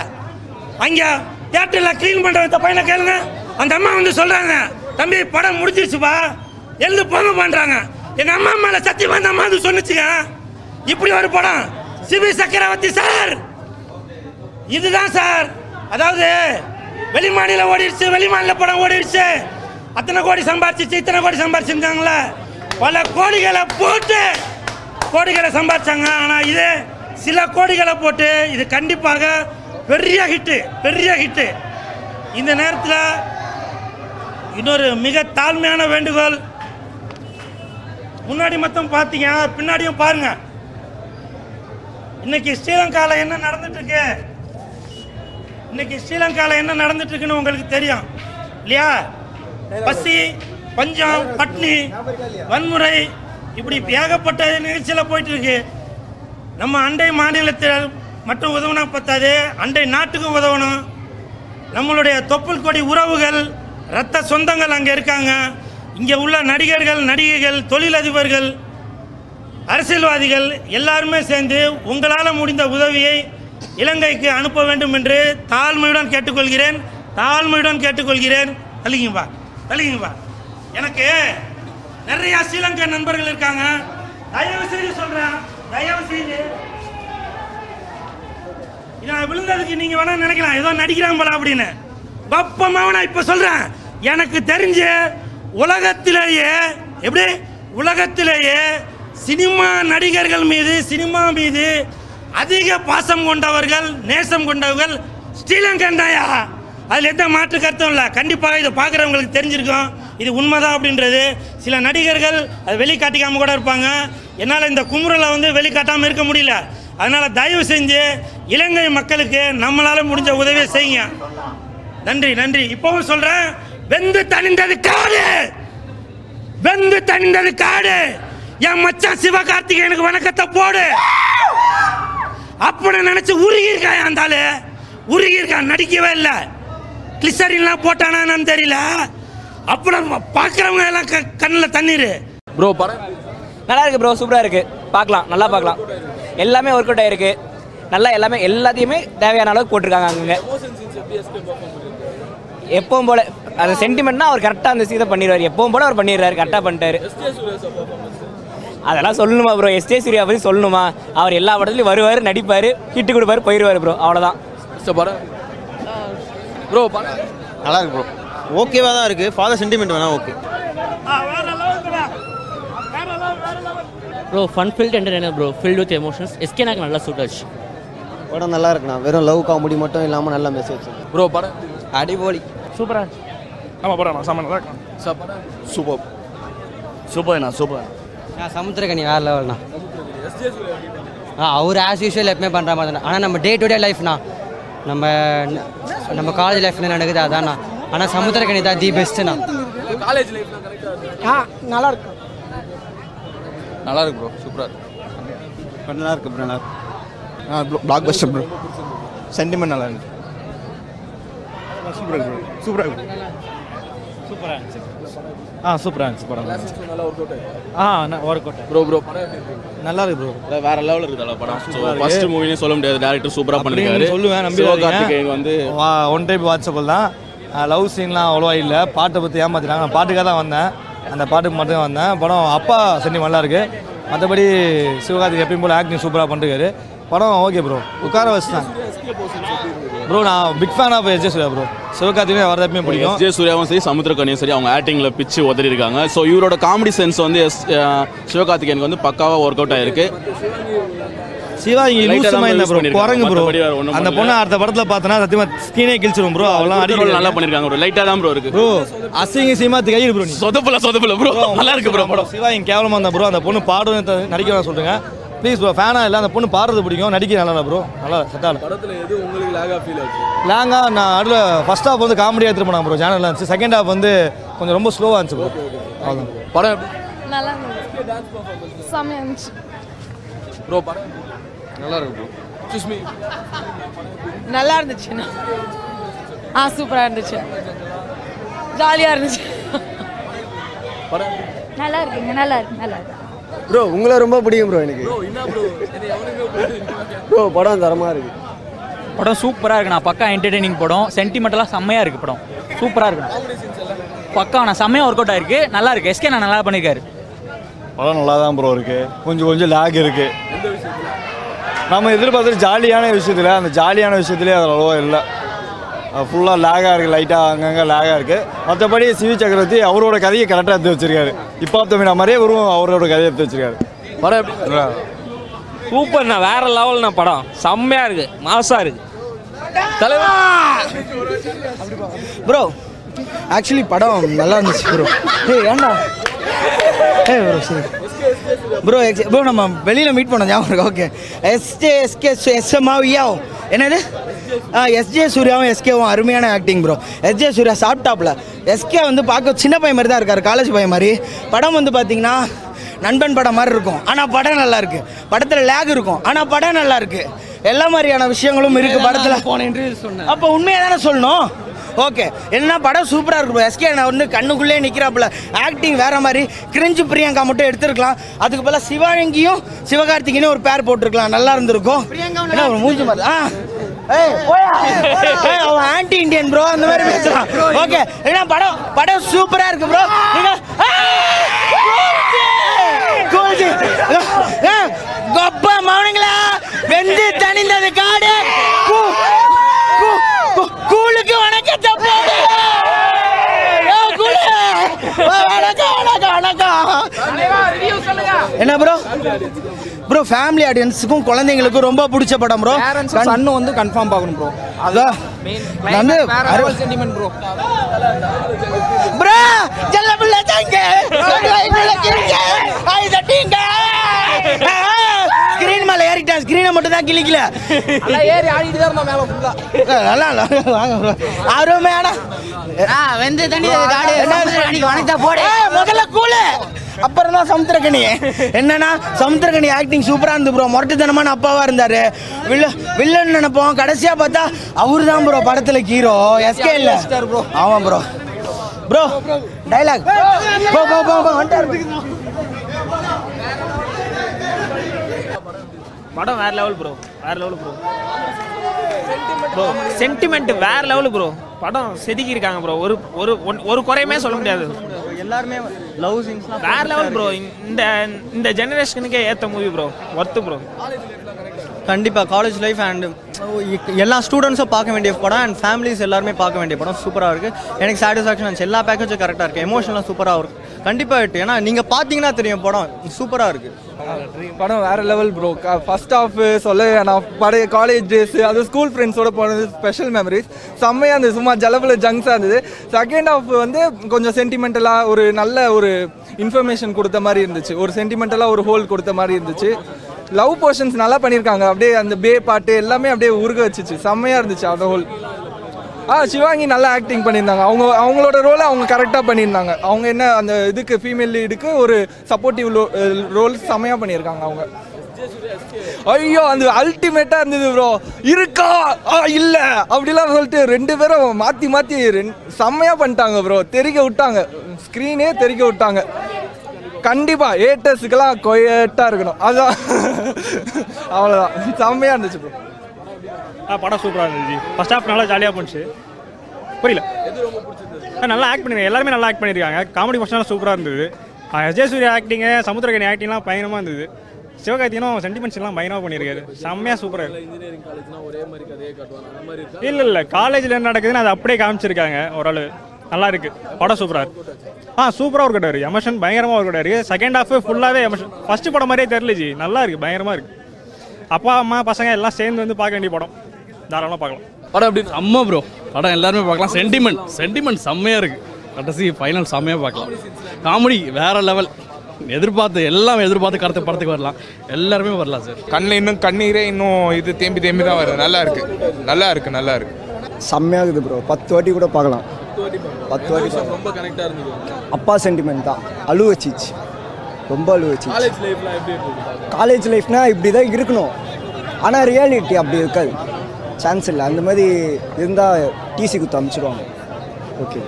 அங்கே தியேட்டரில் க்ளீன் பண்ணுற இந்த பையனை கேளுங்க. அந்த அம்மா வந்து சொல்கிறாங்க தம்பி படம் முடிஞ்சிருச்சுப்பா. எழுந்து போங்க பண்ணுறாங்க எங்கள் அம்மா மேலே சத்தியமாக அந்த அம்மா அது சொன்னிச்சுங்க. இப்படி ஒரு படம். சிவி சக்கரவர்த்தி சார்! இதுதான் சார். அதாவது வெளிமாநில ஓடிடுச்சு வெளிமாநில படம் ஓடிடுச்சு. அத்தனை கோடி சம்பாரிச்சிச்சு இத்தனை கோடி சம்பாரிச்சிருக்காங்களே பல கோடிகளை போட்டு கோடிகளை சம்பாரிச்சாங்க. ஆனால் இது சில கோடிகளை போட்டு இது கண்டிப்பாக பெரிய ஹிட்டு பெரிய ஹிட்டு இந்த நேரத்தில் இன்னொரு மிக தாழ்மையான வேண்டுகோள். முன்னாடி மட்டும் பார்த்தீங்க பின்னாடியும் பாருங்க. இன்னைக்கு ஸ்ரீலங்காவில் என்ன நடந்துட்டு இருக்கு? இன்னைக்கு ஸ்ரீலங்காவில் என்ன நடந்துட்டு இருக்குன்னு உங்களுக்கு தெரியும். இல்லையா? பசி பஞ்சம் பட்னி வன்முறை இப்படி ஏகப்பட்ட நிகழ்ச்சியில் போயிட்டு இருக்கு நம்ம அண்டை மாநிலத்தில் மட்டும் உதவுனா பத்தாது. அண்டை நாட்டுக்கும் உதவணும். நம்மளுடைய தொப்புள் கொடி உறவுகள் ரத்த சொந்தங்கள் அங்கே இருக்காங்க. இங்கே உள்ள நடிகர்கள் நடிகைகள் தொழிலதிபர்கள் அரசியல்வாதிகள் எல்லாருமே சேர்ந்து உங்களால் முடிந்த உதவியை இலங்கைக்கு அனுப்ப வேண்டும் என்று தாழ்மையுடன் கேட்டுக்கொள்கிறேன். தாழ்மையுடன் கேட்டுக்கொள்கிறேன். தள்ளிங்கப்பா தள்ளிங்கப்பா எனக்கு நிறைய ஸ்ரீலங்கா நண்பர்கள் இருக்காங்க. தயவு செய்து சொல்றேன். தயவு செய்து நான் விழுந்ததுக்கு நீங்க வேணா நினைக்கலாம். ஏதோ நடிக்கிறான் போல அப்படின்னு. பப்பமாக நான் இப்போ சொல்றேன். எனக்கு தெரிஞ்ச உலகத்திலேயே எப்படி? உலகத்திலேயே சினிமா நடிகர்கள் மீது சினிமா மீது அதிக பாசம் கொண்டவர்கள் நேசம் கொண்டவர்கள் ஸ்ரீலங்கன் தாயா அதில் எந்த மாற்று கருத்தும் இல்லை. கண்டிப்பாக இதை பார்க்குறவங்களுக்கு தெரிஞ்சிருக்கும். இது உண்மைதான் அப்படின்றது. சில நடிகர்கள் அதை வெளிக்காட்டிக்காம கூட இருப்பாங்க. என்னால் இந்த குமுறலை வந்து வெளிக்காட்டாமல் இருக்க முடியல. அதனால் தயவு செஞ்சு இலங்கை மக்களுக்கு நம்மளால் முடிஞ்ச உதவியை செய்யுங்க. நன்றி நன்றி. இப்பவும் சொல்கிறேன் வெந்து தணிந்தது காடு! வெந்து தணிந்தது காடு! என் மச்சான் சிவகார்த்திகேயனுக்கு வணக்கத்தை போடு! அப்படி நினைச்சு உருகி இருக்கான் அந்த ஆளு நடிக்கவே இல்லை. கிளிசரின்லாம் போட்டானான்னு தெரியல. அப்புறம் பார்க்குறவங்க எல்லாம் க கண்ணில் தண்ணீர். ப்ரோ படம் நல்லா இருக்கு ப்ரோ சூப்பராக இருக்கு. பார்க்கலாம். நல்லா பார்க்கலாம். எல்லாமே ஒர்க் அவுட் ஆயிருக்கு. நல்லா எல்லாமே எல்லாத்தையுமே தேவையான அளவுக்கு போட்டிருக்காங்க அங்கங்க. எப்பவும் போல அந்த சென்டிமெண்ட்னா அவர் கரெக்டாக அந்த சீதை பண்ணிடுவார். எப்பவும் போல அவர் பண்ணிடுறாரு. கரெக்டாக பண்ணிட்டாரு. அதெல்லாம் சொல்லணுமா ப்ரோ எஸ்டே சூர்யா பற்றி சொல்லணுமா? அவர் எல்லா படத்துலையும் வருவார் நடிப்பார் ஹிட்டு கொடுப்பாரு போயிடுவார் ப்ரோ அவ்வளோதான் படம் ப்ரோ படம் நல்லா இருக்கு ப்ரோ ஓகேவாக தான் இருக்குது ஃபாதர் சென்டிமெண்ட் வேணா okay bro fun filled entertainer bro filled with emotions SK எனக்கு நல்லா சூட் ஆச்சு. படம் நல்லா இருக்குண்ணா. வெறும் லவ் காமெடி மட்டும் இல்லாமல் நல்ல மெசேஜ் ப்ரோ படம் அடிபோலி சூப்பராக ஆமாம் படம் செம்ம நல்லா இருக்கும் சூப்பர் சூப்பர்ண்ணா சூப்பர் சமுத்திரகனி வேறு லெவல்ண்ணா ஆ அவர் ஆஸ் யூஷுவல் எப்பவுமே பண்ணுற மாதிரி தான் ஆனால் நம்ம டே டு டே லைஃப்னா நம்ம நம்ம காலேஜ் லைஃப்ல நடக்குது அதான்ண்ணா ஆனால் சமுத்திரகனி தான் தி பெஸ்ட்டுண்ணா காலேஜ் லைஃப்ல கரெக்டாக ஆ நல்லா இருக்கும் நல்லா இருக்கு ப்ரோ சூப்பராக இருக்கு. நல்லா இருக்கு ப்ரோ நல்லா a blockbuster bro sentiment நல்லா இருக்கு சூப்பராக இருக்கு சூப்பராக இருக்கு சூப்பராக இருந்துச்சு. ஆ சூப்பராக இருந்துச்சு படம். நல்லா ஒர்க் அவுட் ஆ ஒர்க் அவுட் ப்ரோ ப்ரோ நல்லா இருக்கு ப்ரோ வேற லெவலில் இருக்குது படம். ஃபர்ஸ்ட் மூவினே சொல்ல முடியாது. டேரக்டர் சூப்பராக பண்ணிருக்காரு. சொல்லுவேன் நம்பி சிவகார்த்திகேயன் வந்து ஒன் டைப் வாட்சபிள் தான். லவ் சீன்லாம் அவ்வளோவா இல்லை. பாட்டை பற்றி ஏமாத்திட்டாங்க. நான் பாட்டுக்காக தான் வந்தேன். அந்த பாட்டுக்கு மட்டும் தான் வந்தேன். படம் அப்பா சென்டி நல்லா இருக்கு. மற்றபடி சிவகார்த்திக் எப்பயும் போல் ஆக்டிங் சூப்பராக பண்ணிருக்காரு. படம் ஓகே ப்ரோ உட்கார வச்சுதான். ப்ரோ நான் big fan of S Suryah bro சிவகார்த்திகே வரதப்பமே பிடிக்கும். எஸ்ஜே சூர்யாவும் சரி சமுத்திரக்கனியும் சரி அவங்க ஆக்டிங்கில் பிச்சு உதறி இருக்காங்க. ஸோ இவரோட காமெடி சென்ஸ் வந்து எஸ் சிவகார்த்திகேயனுக்கு வந்து பக்காவாக ஒர்க் அவுட் ஆயிருக்கு. சிவா இங்க Light ஆ லூசு தான் மைண்ட் ப்ரோ. குரங்கு ப்ரோ அந்த. பொண்ணு அடுத்த படத்துல பார்த்தனா சத்தியமா ஸ்கிரீனே கிழிச்சிரும் ப்ரோ roll அடிக்க நல்லா பண்ணிருக்காங்க ப்ரோ லைட்டா தான் ப்ரோ இருக்கு. ப்ரோ அசிங்க சீமாத்து கையில் ப்ரோ சொதப்புல சொதப்புல ப்ரோ நல்லா இருக்கு ப்ரோ படம். சிவா இங்க கேவலமா இருந்தா ப்ரோ அந்த பொண்ணு பாடும் நடிக்க வேணாம் சொல்லுங்க ப்ளீஸ் ப்ரோ ஃபேனா இல்லை அந்த பொண்ணு பாடுறது பிடிக்கும். நடிக்க நல்லா ப்ரோ நல்லா செட்டால படத்தில் எது உங்களுக்கு லேகா ஃபீல் ஆச்சு? லாங்கா நான் அதில் ஃபர்ஸ்ட் ஹாஃப் வந்து காமெடியாக எடுத்துட்டு போனாங்க ப்ரோ சேனலில் இருந்துச்சு. செகண்ட் ஹாஃப் வந்து கொஞ்சம் ரொம்ப ஸ்லோவாக இருந்துச்சு ப்ரோ அவ்வளோதான் படம் நல்லா இருந்துச்சு செம்மையா இருந்துச்சு. ப்ரோ படம் நல்லா இருக்கு ப்ரோ சுஷ்மி நல்லா இருந்துச்சுண்ணா ஆ சூப்பராக இருந்துச்சு. ஜாலியாக இருந்துச்சு. படம் நல்லா இருக்குங்க நல்லா இருக்கு நல்லா இருக்கு. ப்ரோ உங்களை ரொம்ப பிடிக்கும் ப்ரோ எனக்கு. ப்ரோ படம் தரமாக இருக்கு. படம் சூப்பராக இருக்குண்ணா பக்கா என்டர்டெய்னிங் படம். சென்டிமெண்டலாக செம்மையாக இருக்குது படம். சூப்பராக இருக்குண்ணா பக்கா நான் செம்மையாக ஒர்க் அவுட் ஆயிருக்கு. நல்லா இருக்கு. எஸ்கே நான் நல்லா பண்ணியிருக்காரு படம் நல்லா தான் ப்ரோ இருக்கு. கொஞ்சம் கொஞ்சம் லேக் இருக்கு. நம்ம எதிர்பார்த்துட்டு ஜாலியான விஷயத்தில் அந்த ஜாலியான விஷயத்துலேயே அது அவ்வளோவா இல்லை. ஃபுல்லாக லேகாக இருக்குது லைட்டாக அங்கங்கே லேகாக இருக்குது மற்றபடி சிவி சக்கரவர்த்தி அவரோட கதையை கரெக்டாக எடுத்து வச்சிருக்காரு. இப்போ தமிழா மாதிரியே இவரும் அவரோட கதையை எடுத்து வச்சிருக்காரு. படம் சூப்பர்ண்ணா வேற லெவல்ண்ணா படம். செம்மையா இருக்கு மாசா இருக்கு. ப்ரோ ஆக்சுவலி படம் நல்லா இருந்துச்சு ப்ரோ ஏய் ஏண்டா ஏய் ப்ரோ சரி ப்ரோ ப்ரோ நம்ம வெளியில் மீட் பண்ணோம் ஞாபகம் ஓகே எஸ்ஜே எஸ்கே எஸ்எம்ஆவியாவும் என்னது? ஆ எஸ்ஜே சூர்யாவும் எஸ்கேவும் அருமையான ஆக்டிங் ப்ரோ எஸ்ஜே சூர்யா சாப்பிட்டாப்ல எஸ்கே வந்து பார்க்க சின்ன பையன் மாதிரி தான் இருக்கார் காலேஜ் பையன் மாதிரி. படம் வந்து பார்த்தீங்கன்னா நண்பன் படம் மாதிரி இருக்கும். ஆனால் படம் நல்லா இருக்கு. படத்தில் லேக் இருக்கும். ஆனால் படம் நல்லா இருக்கு. எல்லா மாதிரியான விஷயங்களும் இருக்கு படத்தில். போன இன்டர்வியூ சொன்னேன். அப்போ உண்மையை தானே சொல்லணும்? ஓகே. என்ன படம் சூப்பராக இருக்கும் எஸ்கே நான் வந்து கண்ணுக்குள்ளே நிற்கிறாப்புல ஆக்டிங் வேற மாதிரி. கிரிஞ்சு பிரியங்கா மட்டும் எடுத்திருக்கலாம். அதுக்கு பதிலாக சிவானங்கியும் சிவகார்த்திகேயனும் ஒரு பேர் போட்டிருக்கலாம். நல்லா இருந்திருக்கும். என்ன ஒரு மூஞ்சி மாதிரி? ஆ. அவன் ஆன்டி இந்தியன் ப்ரோ அந்த மாதிரி பேசுறான். ஓகே. என்ன படம் படம் சூப்பரா இருக்கு ப்ரோ நீங்க கோல்ஜி. கொப்பா மௌனங்களா? வெந்து தணிந்தது காடு கூ- கூ- கூ- கூழுக்கு வணக்கத்தை போடு ஏ, கூழு. வா, வணக்கம் வணக்கம் வணக்கம் என்ன ப்ரோ ப்ரோ ஃபேமிலி ஆடியன்ஸுக்கும் குழந்தைங்களுக்கும் ரொம்ப பிடிச்ச படம் ப்ரோ சன்னு வந்து கன்ஃபார்ம் பார்க்கணும் ப்ரோ அதான் வந்து அறுபது சென்டிமெண்ட் ப்ரோ ப்ரோ செல்ல பிள்ளை தாங்க. ஸ்கிரீன் மேல ஏறிட்டேன் ஸ்கிரீனை மட்டும் தான் கிளிக்கல ஏறி ஆடிட்டு தான் இருந்தோம் மேலே நல்லா இல்ல வாங்க ப்ரோ அருமையான வெந்து தண்ணி காடு வணக்கத்தை போடு. முதல்ல கூலு. அப்புறம் தான் சமுத்திரக்கனி. என்னன்னா சமுத்திரக்கனி ஆக்டிங் சூப்பரா இருந்து ப்ரோ முரட்டுத்தனமான அப்பாவா இருந்தாரு. வில்ல வில்லன் நினைப்போம். கடைசியா பார்த்தா அவரு தான் ப்ரோ படத்துல ஹீரோ எஸ்கே இல்ல. ப்ரோ ஆமா ப்ரோ ப்ரோ டைலாக் போ போ போ போ படம் வேற லெவல் ப்ரோ வேற லெவல் ப்ரோ ப்ரோ சென்டிமெண்ட் வேற லெவல் ப்ரோ படம் செதுக்கி இருக்காங்க ப்ரோ ஒரு ஒரு ஒன்- ஒரு குறையுமே சொல்ல முடியாது. எல்லாருமே லவ் சீன்ஸ்லாம் வேற லெவல் ப்ரோ இந்த இந்த ஜெனரேஷனுக்கே ஏத்த மூவி ப்ரோ ஒர்த்து ப்ரோ கண்டிப்பாக காலேஜ் லைஃப் அண்ட் எல்லா ஸ்டூடெண்ட்ஸும் பார்க்க வேண்டிய படம் அண்ட் ஃபேமிலிஸ் எல்லாருமே பார்க்க வேண்டிய படம் சூப்பராக இருக்குது எனக்கு சாட்டிஸ்ஃபேக்ஷன் எல்லா பேக்கேஜும் கரெக்டாக இருக்குது எமோஷனலாம் சூப்பராக இருக்கும் கண்டிப்பாக இருக்கு ஏன்னா நீங்கள் பார்த்தீங்கன்னா தெரியும் படம் சூப்பராக இருக்குது படம் வேற லெவல் ப்ரோ ஃபர்ஸ்ட் ஆஃப் சொல்ல நான் பழைய காலேஜ் டேஸ் அது ஸ்கூல் ஃப்ரெண்ட்ஸோட போனது ஸ்பெஷல் மெமரிஸ் செம்மையாக இருந்தது. சும்மா ஜலபில் ஜங்ஸாக இருந்தது. செகண்ட் ஆஃப் வந்து கொஞ்சம் சென்டிமெண்டலாக ஒரு நல்ல ஒரு இன்ஃபர்மேஷன் கொடுத்த மாதிரி இருந்துச்சு. ஒரு சென்டிமெண்டலாக ஒரு ஹோல் கொடுத்த மாதிரி இருந்துச்சு. லவ் போர்ஷன்ஸ் நல்லா பண்ணியிருக்காங்க அப்படியே அந்த பே பாட்டு எல்லாமே அப்படியே உருக வச்சுச்சு. செம்மையாக இருந்துச்சு அந்த ஹோல் ஆ சிவாங்கி நல்லா ஆக்டிங் பண்ணியிருந்தாங்க. அவங்க அவங்களோட ரோலை அவங்க கரெக்டாக பண்ணியிருந்தாங்க. அவங்க என்ன அந்த இதுக்கு ஃபீமேல் லீடுக்கு ஒரு சப்போர்ட்டிவ் ரோல் செமையாக பண்ணியிருக்காங்க அவங்க. ஐயோ அந்த அல்டிமேட்டா இருந்தது ப்ரோ இருக்கா? ஆ இல்ல. அப்படிலாம் சொல்லிட்டு ரெண்டு பேரும் மாத்தி மாத்தி ரெண்- செம்மையா பண்ணிட்டாங்க ப்ரோ தெரிக்க விட்டாங்க. ஸ்க்ரீனே தெரிக்க விட்டாங்க. கண்டிப்பா ஏட்டர்ஸுக்கெல்லாம் கொயட்டா இருக்கணும். அதான். அவ்வளோதான் செம்மையா இருந்துச்சு ப்ரோ ஆ படம் சூப்பராக இருந்துச்சு. ஃபர்ஸ்ட் ஹாஃப் நல்லா ஜாலியாக போணுச்சு. புரியல. நல்லா ஆக்ட் பண்ணிருக்காங்க. எல்லாருமே நல்லா ஆக்ட் பண்ணியிருக்காங்க காமெடி ஃபர்ஸ்ட்லாம் சூப்பராக இருந்தது. அஜய் சூர்யா ஆக்டிங்கு சமுத்திரகனி ஆக்டிங்லாம் பயங்கரமாக இருந்தது. சிவகார்த்திகனும் சென்டிமெண்ட்ஸ் எல்லாம் பயங்கரமாக பண்ணியிருக்காரு செம்மையாக சூப்பராக இருக்கு. ஒரே இல்லை இல்லை. காலேஜில் என்ன நடக்குதுன்னு அதை அப்படியே காமிச்சிருக்காங்க ஓரளவு. நல்லா இருக்கு. படம் சூப்பராக இருக்கு. ஆ சூப்பராக ஒர்க் அவுட் எமோஷன் பயங்கரமாக ஒர்க் அவுட் இருக்கு. செகண்ட் ஹாஃப் ஃபுல்லாகவே எமோஷன் ஃபர்ஸ்ட் படம் மாதிரியே ஜி. நல்லா இருக்கு. பயங்கரமாக இருக்கு. அப்பா அம்மா பசங்க எல்லாம் சேர்ந்து வந்து பார்க்க வேண்டிய படம். தாராளமாக பார்க்கலாம். படம் எப்படி செம்ம ப்ரோ படம் எல்லாருமே பார்க்கலாம். சென்டிமெண்ட் சென்டிமெண்ட் செம்மையாக இருக்கு. கடைசி ஃபைனல் செம்மையாக பார்க்கலாம். காமெடி வேற லெவல் எதிர்பார்த்து எல்லாம் எதிர்பார்த்து கடத்த படத்துக்கு வரலாம். எல்லாருமே வரலாம் சார் கண்ணில் இன்னும் கண்ணீரே இன்னும் இது தேம்பி தேம்பி தான் வருது. நல்லா இருக்கு. நல்லா இருக்கு நல்லா இருக்கு. செம்மையாகுது ப்ரோ பத்து வாட்டி கூட பார்க்கலாம். பத்து வாட்டி. ரொம்ப கனெக்டாக இருந்தது. அப்பா சென்டிமெண்ட் தான். அழு வச்சிச்சு. ரொம்ப அழு வச்சிச்சு. காலேஜ் லைஃப்லாம் எப்படி இருந்தது? காலேஜ் லைஃப்னா இப்படி தான் இருக்கணும். ஆனால் ரியாலிட்டி அப்படி இருக்காது. சான்ஸ் இல்லை. அந்த மாதிரி இருந்தால் டிசி குத்து அனுப்பிச்சிடுவாங்க ஓகே.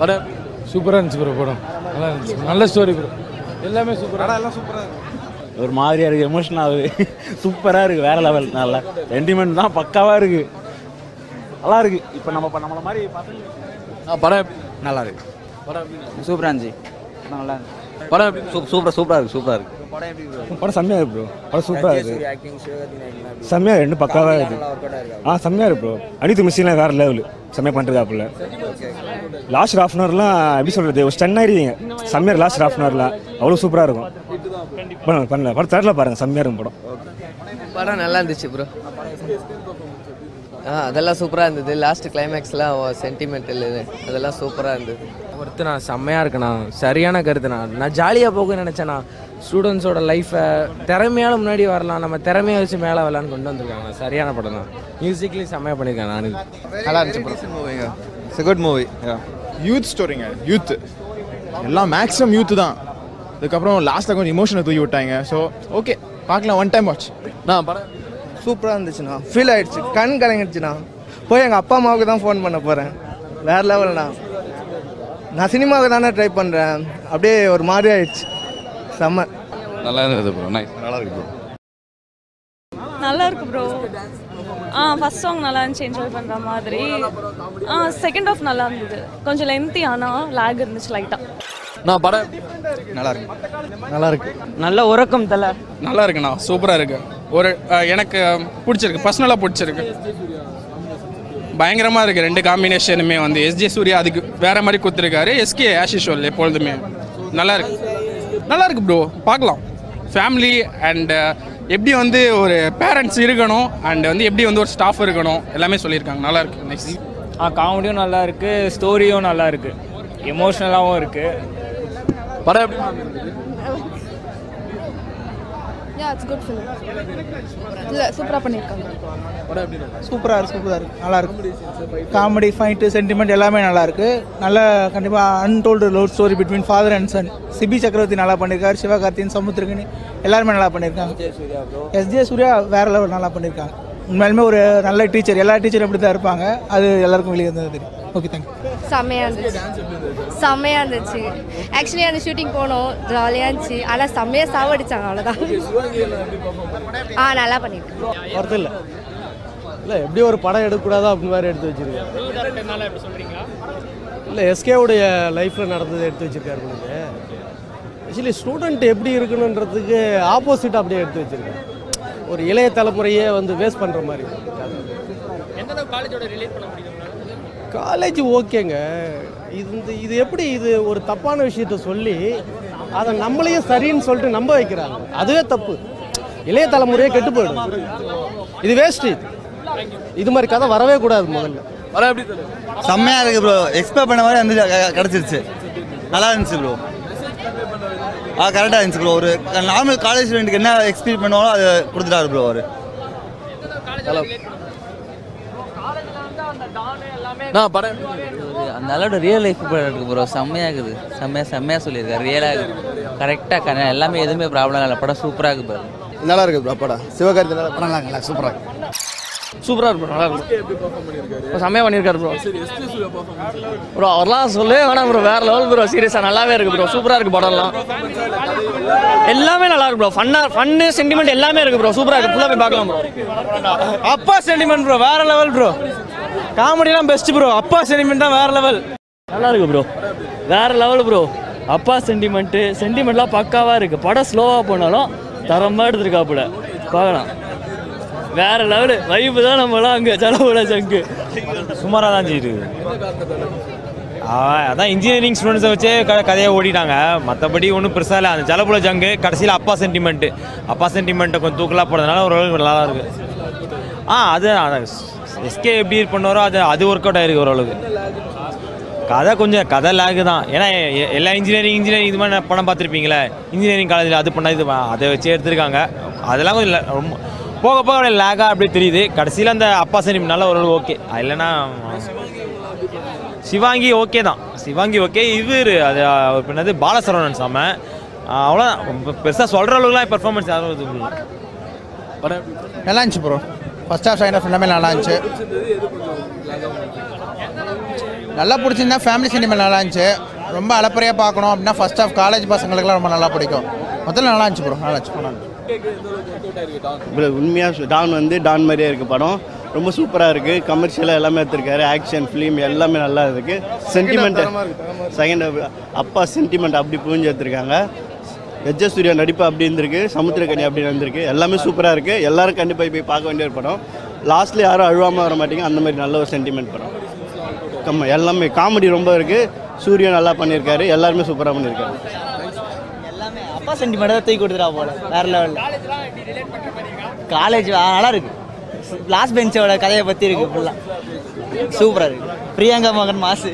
படம் சூப்பராக இருந்துச்சு ப்ரோ படம். நல்லா இருந்துச்சு. நல்ல ஸ்டோரி ப்ரோ எல்லாமே சூப்பராக எல்லாம் சூப்பராக ஒரு மாதிரியா இருக்கு எமோஷன் ஆகுது. சூப்பரா இருக்கு வேற லெவல் நல்லா சென்டிமெண்ட் தான் பக்காவா இருக்கு. நல்லா இருக்கு. இப்போ நம்ம இப்ப நம்மள மாதிரி பசங்க படம் நல்லா இருக்கு. படம் சூப்பரா இருந்துச்சு. நல்லா படம் சூப்பர் சூப்பரா இருக்கு சூப்பரா இருக்கு. படம் செம்மையாக இருக்கு ப்ரோ படம் சூப்பராக இருக்கு. செம்மையாக ரெண்டு பக்காவாக இருக்கு? ஆ செம்மையாக இருக்கு ப்ரோ அனித்து மிஸ்ஸிங்லாம் வேறு லெவலு செம்மையாக பண்ணுறதாப்புல லாஸ்ட் ஹாஃப் அன் ஹவர்லாம் எப்படி சொல்கிறது ஒரு ஸ்டன் ஆயிருவீங்க செம்மையாக லாஸ்ட் ஹாஃப் அன் அவ்வளோ சூப்பராக இருக்கும். படம் பண்ணல படம் தேட்டரில் பாருங்கள் செம்மையாக இருக்கும் படம். படம் நல்லா இருந்துச்சு ப்ரோ ஆ அதெல்லாம் சூப்பராக இருந்தது. லாஸ்ட் கிளைமேக்ஸ்லாம் சென்டிமெண்டல் அதெல்லாம் சூப்பராக இருந்தது. ஒருத்தனா செம்மையாக இருக்குண்ணா சரியான கருத்துண்ணா. நான் ஜாலியாக போக நினச்சேண்ணா. ஸ்டூடெண்ட்ஸோட லைஃப்பை திறமையால முன்னாடி வரலாம். நம்ம திறமையை வச்சு மேலே வரலான்னு கொண்டு வந்திருக்காங்க. சரியான படம் தான். மியூசிக்லேயும் செம்மையாக பண்ணியிருக்காங்க நான். நல்லா இருந்துச்சு மூவிங்க இட்ஸ் குட் மூவி யூத் ஸ்டோரிங்க யூத் எல்லாம் மேக்ஸிமம் யூத் தான். அதுக்கப்புறம் லாஸ்ட்டில் கொஞ்சம் இமோஷனை தூக்கி விட்டாங்க. ஸோ ஓகே பார்க்கலாம். ஒன் டைம் வாட்ச் நான் படம் சூப்பராக இருந்துச்சுண்ணா. ஃபீல் ஆயிடுச்சு. கண் கலங்கிடுச்சுண்ணா. போய் எங்கள் அப்பா அம்மாவுக்கு தான் ஃபோன் பண்ண போகிறேன் வேற லெவல்ண்ணா நான் சினிமாவுக்கு தானே ட்ரை பண்ணுறேன் அப்படியே ஒரு மாதிரி ஆயிடுச்சு. செம்ம. நல்லா இருந்தது ப்ரோ நைஸ் நல்லா இருக்கு ப்ரோ நல்லா இருக்கு ப்ரோ ஆ ஃபர்ஸ்ட் சாங் நல்லா இருந்துச்சு என்ஜாய் பண்ணுற மாதிரி. ஆ செகண்ட் ஆஃப் நல்லா இருந்தது. கொஞ்சம் லென்த்தி ஆனால் லேக் இருந்துச்சு லைட்டாக நான் படம்? நல்லா இருக்கு. நல்லா இருக்கு. நல்ல உறக்கம் தலை. நல்லா இருக்குண்ணா சூப்பராக இருக்கு. ஒரு எனக்கு பிடிச்சிருக்கு பர்சனலாக பிடிச்சிருக்கு. பயங்கரமாக இருக்கு ரெண்டு காம்பினேஷனுமே வந்து. எஸ்ஜே சூர்யா அதுக்கு வேற மாதிரி கொடுத்துருக்காரு. எஸ்கே ஆஷிஷோல் எப்பொழுதுமே. நல்லா இருக்கு. நல்லா இருக்கு ப்ரோ பார்க்கலாம் ஃபேமிலி அண்ட் எப்படி வந்து ஒரு பேரண்ட்ஸ் இருக்கணும் அண்ட் வந்து எப்படி வந்து ஒரு ஸ்டாஃப் இருக்கணும் எல்லாமே சொல்லியிருக்காங்க. நல்லா இருக்கு நெக்ஸ்ட் ஆ காமெடியும் நல்லா இருக்கு ஸ்டோரியும் நல்லா இருக்கு எமோஷ்னலாகவும் இருக்கு. படம் எப்படி யா இட்ஸ் குட் ஃபிலிம் இல்லை சூப்பராக பண்ணியிருக்காங்க இருக்கு? சூப்பராக இருக்கு சூப்பராக நல்லா இருக்கு. காமெடி ஃபைட்டு சென்டிமெண்ட் எல்லாமே நல்லா இருக்கு. நல்ல கண்டிப்பாக untold love story between father and son Sibi Chakravarthy நல்லா பண்ணியிருக்காரு சிவகார்த்தியின் சமுத்திரகனி எல்லாருமே நல்லா பண்ணியிருக்காங்க எஸ்ஜே சூர்யா வேற லெவல் நல்லா பண்ணியிருக்காங்க உண்மையாலுமே ஒரு நல்ல டீச்சர். எல்லா டீச்சரும் இப்படி தான் இருப்பாங்க. அது எல்லாருக்கும் வெளியே இருந்தது தெரியும். ஓகே தேங்க்யூ செம்மையாக இருந்துச்சு. செம்மையாக இருந்துச்சு. ஆக்சுவலி அந்த ஷூட்டிங் போனோம். ஜாலியாக இருந்துச்சு. ஆனால் செம்மையாக சாவடிச்சாங்க அவ்வளோதான் ஆ நல்லா பண்ணியிருக்கேன் ஒருத்தர் இல்லை. இல்லை எப்படி ஒரு படம் எடுக்கக்கூடாதோ அப்படின்னு மாதிரி எடுத்து வச்சிருக்கேன் இல்லை எஸ்கேவுடைய லைஃப்பில் நடந்ததை எடுத்து வச்சிருக்காரு உங்களுக்கு. ஆக்சுவலி ஸ்டூடெண்ட் எப்படி இருக்கணுன்றதுக்கு ஆப்போசிட் அப்படியே எடுத்து வச்சிருக்கேன் ஒரு இளைய தலைமுறையே வந்து வேஸ்ட் பண்ணுற மாதிரி. காலேஜ் ஓகேங்க. இது இந்த இது எப்படி இது ஒரு தப்பான விஷயத்த சொல்லி அதை நம்மளையும் சரின்னு சொல்லிட்டு நம்ப வைக்கிறாங்க. அதுவே தப்பு. இளைய தலைமுறையே கெட்டு போயிடும் இது வேஸ்ட் இது மாதிரி கதை வரவே கூடாது முதல்ல. படம் எப்படி செம்மையாக இருக்கு ப்ரோ எக்ஸ்பெக்ட் பண்ண மாதிரி வந்து கிடச்சிருச்சு. நல்லா இருந்துச்சு ப்ரோ ஆ கரெக்டாக இருந்துச்சு ப்ரோ ஒரு நார்மல் காலேஜ் ஸ்டூடெண்ட்டுக்கு என்ன எக்ஸ்பீரியன்ஸ் பண்ணுவாங்களோ அதை கொடுத்துட்டாரு ப்ரோ அவர். நான் படம் அந்த அளவோட ரியல் லைஃப் இருக்கு ப்ரோ செம்மையாக இருக்குது. செம்மையாக செம்மையாக சொல்லியிருக்காரு. ரியலாக இருக்குது. கரெக்டாக எல்லாமே எதுவுமே ப்ராப்ளம் இல்லை. படம் சூப்பராக இருக்குது பாரு நல்லா இருக்கு ப்ரோ படம். சிவகார்த்தி நல்லா படம் நல்லா சூப்பராக இருக்கு சூப்பராக இருக்கு bro, நல்லா இருக்கு எப்படி பெர்ஃபார்ம் பண்ணியிருக்காரு ப்ரோ செம்மையாக பண்ணியிருக்காரு ப்ரோ ப்ரோ அவர்லாம் சொல்லவே வேணாம் ப்ரோ வேற லெவல் ப்ரோ சீரியஸாக நல்லாவே இருக்கு ப்ரோ சூப்பராக இருக்கு படம்லாம். எல்லாமே நல்லா இருக்கு ப்ரோ ஃபன்னா ஃபன்னு சென்டிமெண்ட் எல்லாமே இருக்கு ப்ரோ சூப்பராக இருக்கு ஃபுல்லாக போய் பார்க்கலாம் ப்ரோ அப்பா சென்டிமெண்ட் ப்ரோ வேற லெவல் ப்ரோ காமெடிலாம் பெஸ்ட் ப்ரோ அப்பா சென்டிமெண்ட் தான் வேற லெவல் நல்லா இருக்கு ப்ரோ வேற லெவல் ப்ரோ அப்பா சென்டிமெண்ட்டு சென்டிமெண்ட்லாம் பக்காவாக இருக்கு. படம் ஸ்லோவாக போனாலும் தரமாக எடுத்துருக்காப்புல. பார்க்கலாம். வேற லெவலு வைப்பு தான் நம்மளாம் அங்கே செலவுல ஜங்கு சுமாராக தான் செய்யுது அதான் இன்ஜினியரிங் ஸ்டூடெண்ட்ஸை வச்சே க கதையை ஓடிட்டாங்க. மற்றபடி ஒன்றும் பெருசாக இல்லை. அந்த ஜலபுல ஜங்கு கடைசியில் அப்பா சென்டிமெண்ட்டு அப்பா சென்டிமெண்ட்டை கொஞ்சம் தூக்கலாக போகிறதுனால ஓரளவுக்கு நல்லா தான் இருக்குது ஆ அது எஸ்கே எப்படி பண்ணுவாரோ அது அது ஒர்க் அவுட் ஆயிருக்கு ஓரளவுக்கு. கதை கொஞ்சம் கதை லேகு தான். ஏன்னா எ- எல்லா இன்ஜினியரிங் இன்ஜினியரிங் இது மாதிரி படம் பார்த்துருப்பீங்களே? இன்ஜினியரிங் காலேஜில் அது பண்ண இது அதை வச்சு எடுத்திருக்காங்க. அதெல்லாம் கொஞ்சம் ரொம்ப போக போக லேகாக அப்படி தெரியுது. கடைசியில் அந்த அப்பா சென்டிமெண்ட்னால ஓரளவு ஓகே இல்லைன்னா சிவாங்கி ஓகே தான். சிவாங்கி ஓகே இவர் அது அவர் என்னது? பாலசரவணன் சாம. அவ்வளோதான் பெருசாக சொல்கிற அளவுக்குலாம் பெர்ஃபார்மன்ஸ் யாரும் இது நல்லா இருந்துச்சு bro first half second half எல்லாமே நல்லா இருந்துச்சு. நல்லா பிடிச்சிருந்தா ஃபேமிலி சினிமா நல்லா இருந்துச்சு. ரொம்ப அலப்பறையாக பார்க்கணும் அப்படின்னா ஃபஸ்ட் ஆஃப் காலேஜ் பசங்களுக்குலாம் ரொம்ப நல்லா பிடிக்கும். முதல்ல நல்லா இருந்துச்சு ப்ரோ நல்லா இருந்துச்சு. நல்லா இருந்துச்சு. ப்ரோ உண்மையாக டான் வந்து டான் மாதிரியே இருக்குது படம். ரொம்ப சூப்பராக இருக்குது கமர்ஷியலாக எல்லாமே எடுத்திருக்காரு. ஆக்ஷன் ஃபிலிம் எல்லாமே நல்லா இருக்குது சென்டிமெண்ட் செகண்ட் அப்பா சென்டிமெண்ட் அப்படி புரிஞ்சு எடுத்திருக்காங்க. எஜ்ஜ சூர்யா நடிப்பு அப்படி இருந்திருக்கு. சமுத்திரக்கனி அப்படி இருந்திருக்கு எல்லாமே சூப்பராக இருக்குது எல்லாரும் கண்டிப்பாக போய் பார்க்க வேண்டிய ஒரு படம். லாஸ்ட்ல யாரும் அழுவாமல் வர மாட்டீங்க. அந்த மாதிரி நல்ல ஒரு சென்டிமெண்ட் படம். கம்ம எல்லாமே காமெடி ரொம்ப இருக்குது சூர்யா நல்லா பண்ணியிருக்காரு. எல்லாருமே சூப்பராக பண்ணியிருக்காரு. அப்பா சென்டிமெண்ட்டாக தூக்கி கொடுத்துட்டா போல வேற லெவலில் காலேஜ் நல்லா இருக்கு. லாஸ்ட் பெஞ்சோட கதையை பற்றி இருக்கு ஃபுல்லாக சூப்பராக இருக்கு. பிரியங்கா மகன் மாசு.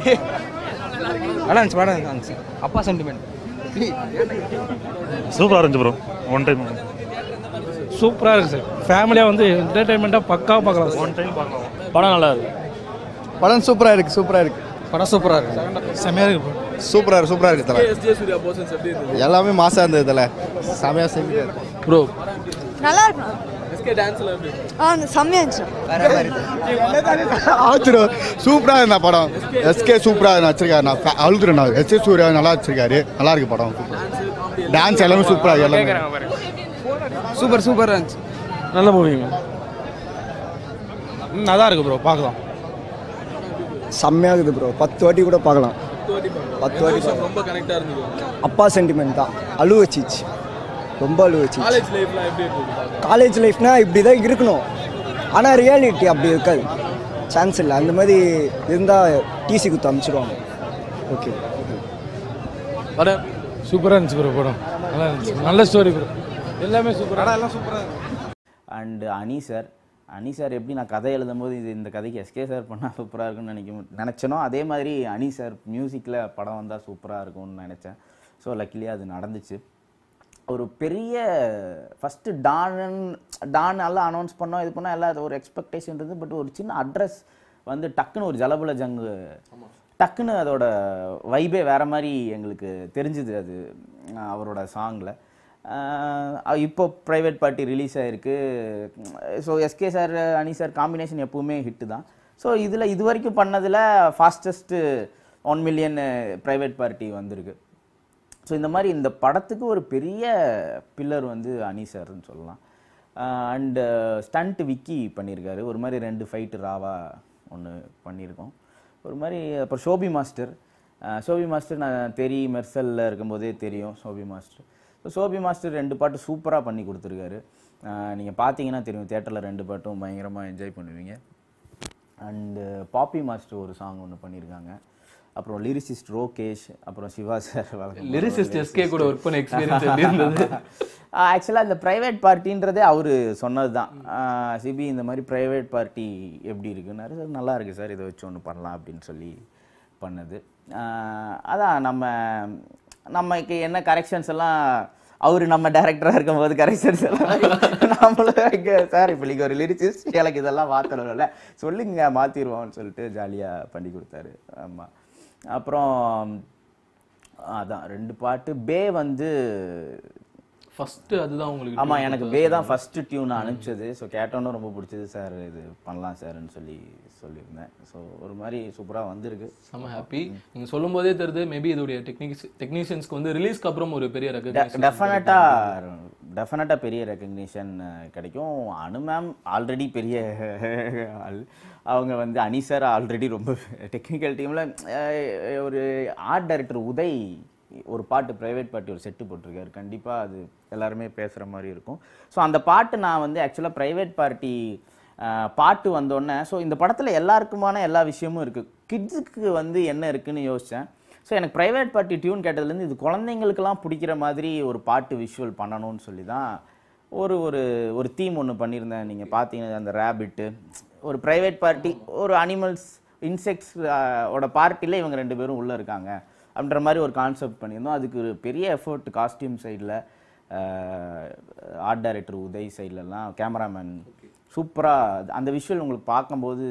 நல்லா இருந்துச்சு படம் நல்லா இருந்துச்சு. அப்பா சென்டிமெண்ட் சூப்பராக இருந்துச்சு ப்ரோ ஒன் டைம் சூப்பராக இருக்கு சார் ஃபேமிலியாக வந்து என்டர்டைன்மெண்ட்டாக பக்காவாக பார்க்கலாம் ஒன் டைம் பார்க்கலாம். படம் நல்லா இருக்கு. படம் சூப்பராக இருக்குது சூப்பராக இருக்குது படம் சூப்பராக இருக்கு. செம்மையாக இருக்கு. சூப்பராக இருக்கு சூப்பராக இருக்கு தலை. எல்லாமே மாசாக இருந்தது தலை. செமையாக செஞ்சு ப்ரோ நல்லா சூப்பராக இருந்தா படம். எஸ்கே சூப்பராக வச்சிருக்காரு நான் அழுதுறேன் நான். எஸ்கே சூர்யா நல்லா வச்சிருக்காரு நல்லா இருக்கு படம். டான்ஸ் எல்லாமே சூப்பராக எல்லாமே. சூப்பர் சூப்பராக இருந்துச்சு. நல்ல மூவிங்க நல்லா இருக்கு ப்ரோ பார்க்கலாம். செம்மையாக இருக்குது ப்ரோ பத்து வாட்டி கூட பார்க்கலாம். பத்து வாட்டி. ரொம்ப கனெக்டாக இருந்தது. அப்பா சென்டிமெண்ட் தான். அழு வச்சிச்சு ரொம்ப அழு இருந்தது? காலேஜ் லைஃப்னா இப்படி தான் இருக்கணும். ஆனால் ரியாலிட்டி அப்படி இருக்காது. சான்ஸ் இல்லை. அந்த மாதிரி இருந்தால் டிசி குத்து அனுப்பிச்சிடுவாங்க ஓகே படம் சூப்பராக இருந்துச்சு ப்ரோ படம். நல்லா இருந்துச்சு. நல்ல ஸ்டோரி ப்ரோ எல்லாமே சூப்பராக எல்லாம் சூப்பராக அண்ட் அனி சார் அனி சார் எப்படி நான் கதை எழுதும்போது இது இந்த கதைக்கு எஸ்கே சார் பண்ணால் சூப்பராக இருக்கும்னு நினைக்க நினச்சனோ? அதே மாதிரி அனி சார் மியூசிக்கில் படம் வந்தால் சூப்பராக இருக்கும்னு நினச்சேன். ஸோ லக்கிலி அது நடந்துச்சு. ஒரு பெரிய ஃபஸ்ட்டு டான் டான் எல்லாம் அனௌன்ஸ் பண்ணோம் இது பண்ணோம் எல்லாம் ஒரு எக்ஸ்பெக்டேஷன் இருந்தது. பட் ஒரு சின்ன அட்ரஸ் வந்து டக்குன்னு ஒரு ஜலபுல ஜங்கு. டக்குன்னு அதோட வைபே வேற மாதிரி எங்களுக்கு தெரிஞ்சுது அது அவரோட சாங்கில் இப்போ ப்ரைவேட் பார்ட்டி ரிலீஸ் ஆகிருக்கு so SK sir Ani sir combination எப்பவுமே ஹிட்டு தான். ஸோ இதில் இது வரைக்கும் பண்ணதில் fastest one million private party வந்திருக்கு. ஸோ இந்த மாதிரி இந்த படத்துக்கு ஒரு பெரிய பில்லர் வந்து அனி சார்னு சொல்லலாம். அண்டு ஸ்டண்ட் uh, விக்கி பண்ணியிருக்காரு ஒரு மாதிரி ரெண்டு ஃபைட்டு ராவா ஒன்று பண்ணியிருக்கோம் ஒரு மாதிரி அப்புறம் ஷோபி மாஸ்டர் ஷோபி மாஸ்டர் நான் தெரி மெர்சலில் இருக்கும்போதே தெரியும் ஷோபி மாஸ்டர் ஷோபி மாஸ்டர் ரெண்டு பாட்டு சூப்பராக பண்ணி கொடுத்துருக்காரு. நீங்கள் பார்த்தீங்கன்னா தெரியும் தேட்டரில் ரெண்டு பாட்டும் பயங்கரமாக என்ஜாய் பண்ணுவீங்க. அண்டு பாப்பி மாஸ்டர் ஒரு சாங் ஒன்று பண்ணியிருக்காங்க அப்புறம் லிரிசிஸ்ட் ரோகேஷ் அப்புறம் சிவா சார் Lyricist SK கூட work பண்ண இருந்தது? ஆக்சுவலாக இந்த ப்ரைவேட் பார்ட்டின்றதே அவர் சொன்னது தான் சிபி இந்த மாதிரி ப்ரைவேட் பார்ட்டி எப்படி இருக்குன்னாரு சார் நல்லா இருக்குது சார் இதை வச்சு ஒன்று பண்ணலாம் அப்படின்னு சொல்லி பண்ணது. அதான் நம்ம நமக்கு என்ன கரெக்ஷன்ஸ் எல்லாம் அவர் நம்ம டேரக்டராக இருக்கும்போது கரெக்ஷன்ஸ் எல்லாம் நம்மளும் சார் இப்போ நீங்கள் ஒரு லிரிசிஸ்ட் எனக்கு இதெல்லாம் மாற்றணும்ல சொல்லுங்க மாற்றிடுவோம்னு சொல்லிட்டு ஜாலியாக பண்ணி கொடுத்தாரு. ஆமாம் அப்புறம் அதான் ரெண்டு பாட்டு. பே வந்து ஃபர்ஸ்ட் அதுதான் உங்களுக்கு ஆமா எனக்கு பே தான் ஃபர்ஸ்ட் டியூன் அனுப்பிச்சது. ஸோ கேட்டோன்னு ரொம்ப பிடிச்சது சார் இது பண்ணலாம் சார்னு சொல்லி சொல்லியிருந்தேன். ஸோ ஒரு மாதிரி சூப்பராக வந்திருக்கு. செம்ம ஹாப்பி நீங்க சொல்லும் போதே தெரியுது மேபி இதோடைய டெக்னிக்ஸ் டெக்னீஷியன்ஸ்க்கு வந்து ரிலீஸ்க்கு அப்புறம் ஒரு பெரிய ரெகக்னிஷன் டெஃபினட்டாக டெஃபினட்டாக பெரிய ரெக்கக்னிஷன் கிடைக்கும். அனு மேம் ஆல்ரெடி பெரிய அவங்க வந்து அனி சார் ஆல்ரெடி ரொம்ப டெக்னிக்கல் டீமில் ஒரு ஆர்ட் டைரக்டர் உதய் ஒரு பாட்டு ப்ரைவேட் பார்ட்டி ஒரு செட்டு போட்டிருக்காரு. கண்டிப்பாக அது எல்லாருமே பேசுகிற மாதிரி இருக்கும். ஸோ அந்த பாட்டு நான் வந்து ஆக்சுவலாக ப்ரைவேட் பார்ட்டி பாட்டு வந்தோடனே ஸோ இந்த படத்தில் எல்லாருக்குமான எல்லா விஷயமும் இருக்குது கிட்ஸுக்கு வந்து என்ன இருக்குன்னு யோசித்தேன் ஸோ எனக்கு ப்ரைவேட் பார்ட்டி டியூன் கேட்டதுலேருந்து இது குழந்தைங்களுக்கெல்லாம் பிடிக்கிற மாதிரி ஒரு பாட்டு விஷுவல் பண்ணணும்னு சொல்லி தான் ஒரு ஒரு ஒரு தீம் ஒன்று பண்ணியிருந்தேன். நீங்கள் பார்த்தீங்கன்னா அந்த ரேபிட்டு ஒரு ப்ரைவேட் பார்ட்டி ஒரு அனிமல்ஸ் இன்செக்ட்ஸ் ஓட பார்ட்டியில் இவங்க ரெண்டு பேரும் உள்ளே இருக்காங்க. அப்படின்ற மாதிரி ஒரு கான்செப்ட் பண்ணியிருந்தோம். அதுக்கு ஒரு பெரிய எஃபர்ட் காஸ்டியூம் சைடில் ஆர்ட் டைரக்டர் உதய் சைட்லலாம் கேமராமேன் சூப்பராக அந்த விஷுவல் உங்களுக்கு பார்க்கும்போது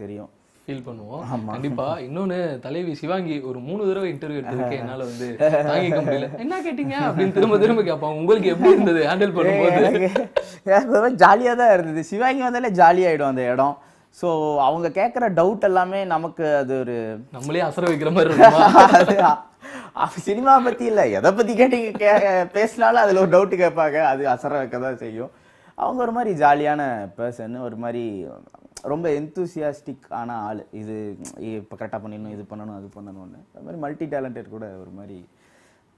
தெரியும். ஃபீல் பண்ணுவோம். கண்டிப்பா. இன்னொன்னு தலைவி சிவாங்கி ஒரு மூணு தடவை இன்டர்வியூ எடுத்ததுக்கு என்னால வந்து தாங்கிக்க முடியல. என்ன கேட்டீங்க? அப்படின்னு திரும்ப திரும்ப கேட்பான். உங்களுக்கு எப்படி இருந்தது? ஹேண்டில் பண்ணும்போது. ஜாலியாக தான் இருந்தது. சிவாங்கி வந்தாலே ஜாலியாகிடும் அந்த இடம். ஸோ அவங்க கேட்குற டவுட் எல்லாமே நமக்கு அது ஒரு நம்மளே அசர வைக்கிற மாதிரி இருக்குமா? சினிமா பற்றி இல்லை. எதை பற்றி கேட்டீங்க? கே பேசினாலும் அதில் ஒரு டவுட்டு கேட்பாங்க. அது அசர வைக்க தான் செய்யும். அவங்க ஒரு மாதிரி ஜாலியான பர்சன் ஒரு மாதிரி ரொம்ப எந்தூசியாஸ்டிக் ஆன ஆள். இது இப்போ கரெக்டாக பண்ணிடணும் இது பண்ணணும் அது பண்ணணும்னு. அது மாதிரி மல்டி டேலண்டட் கூட ஒரு மாதிரி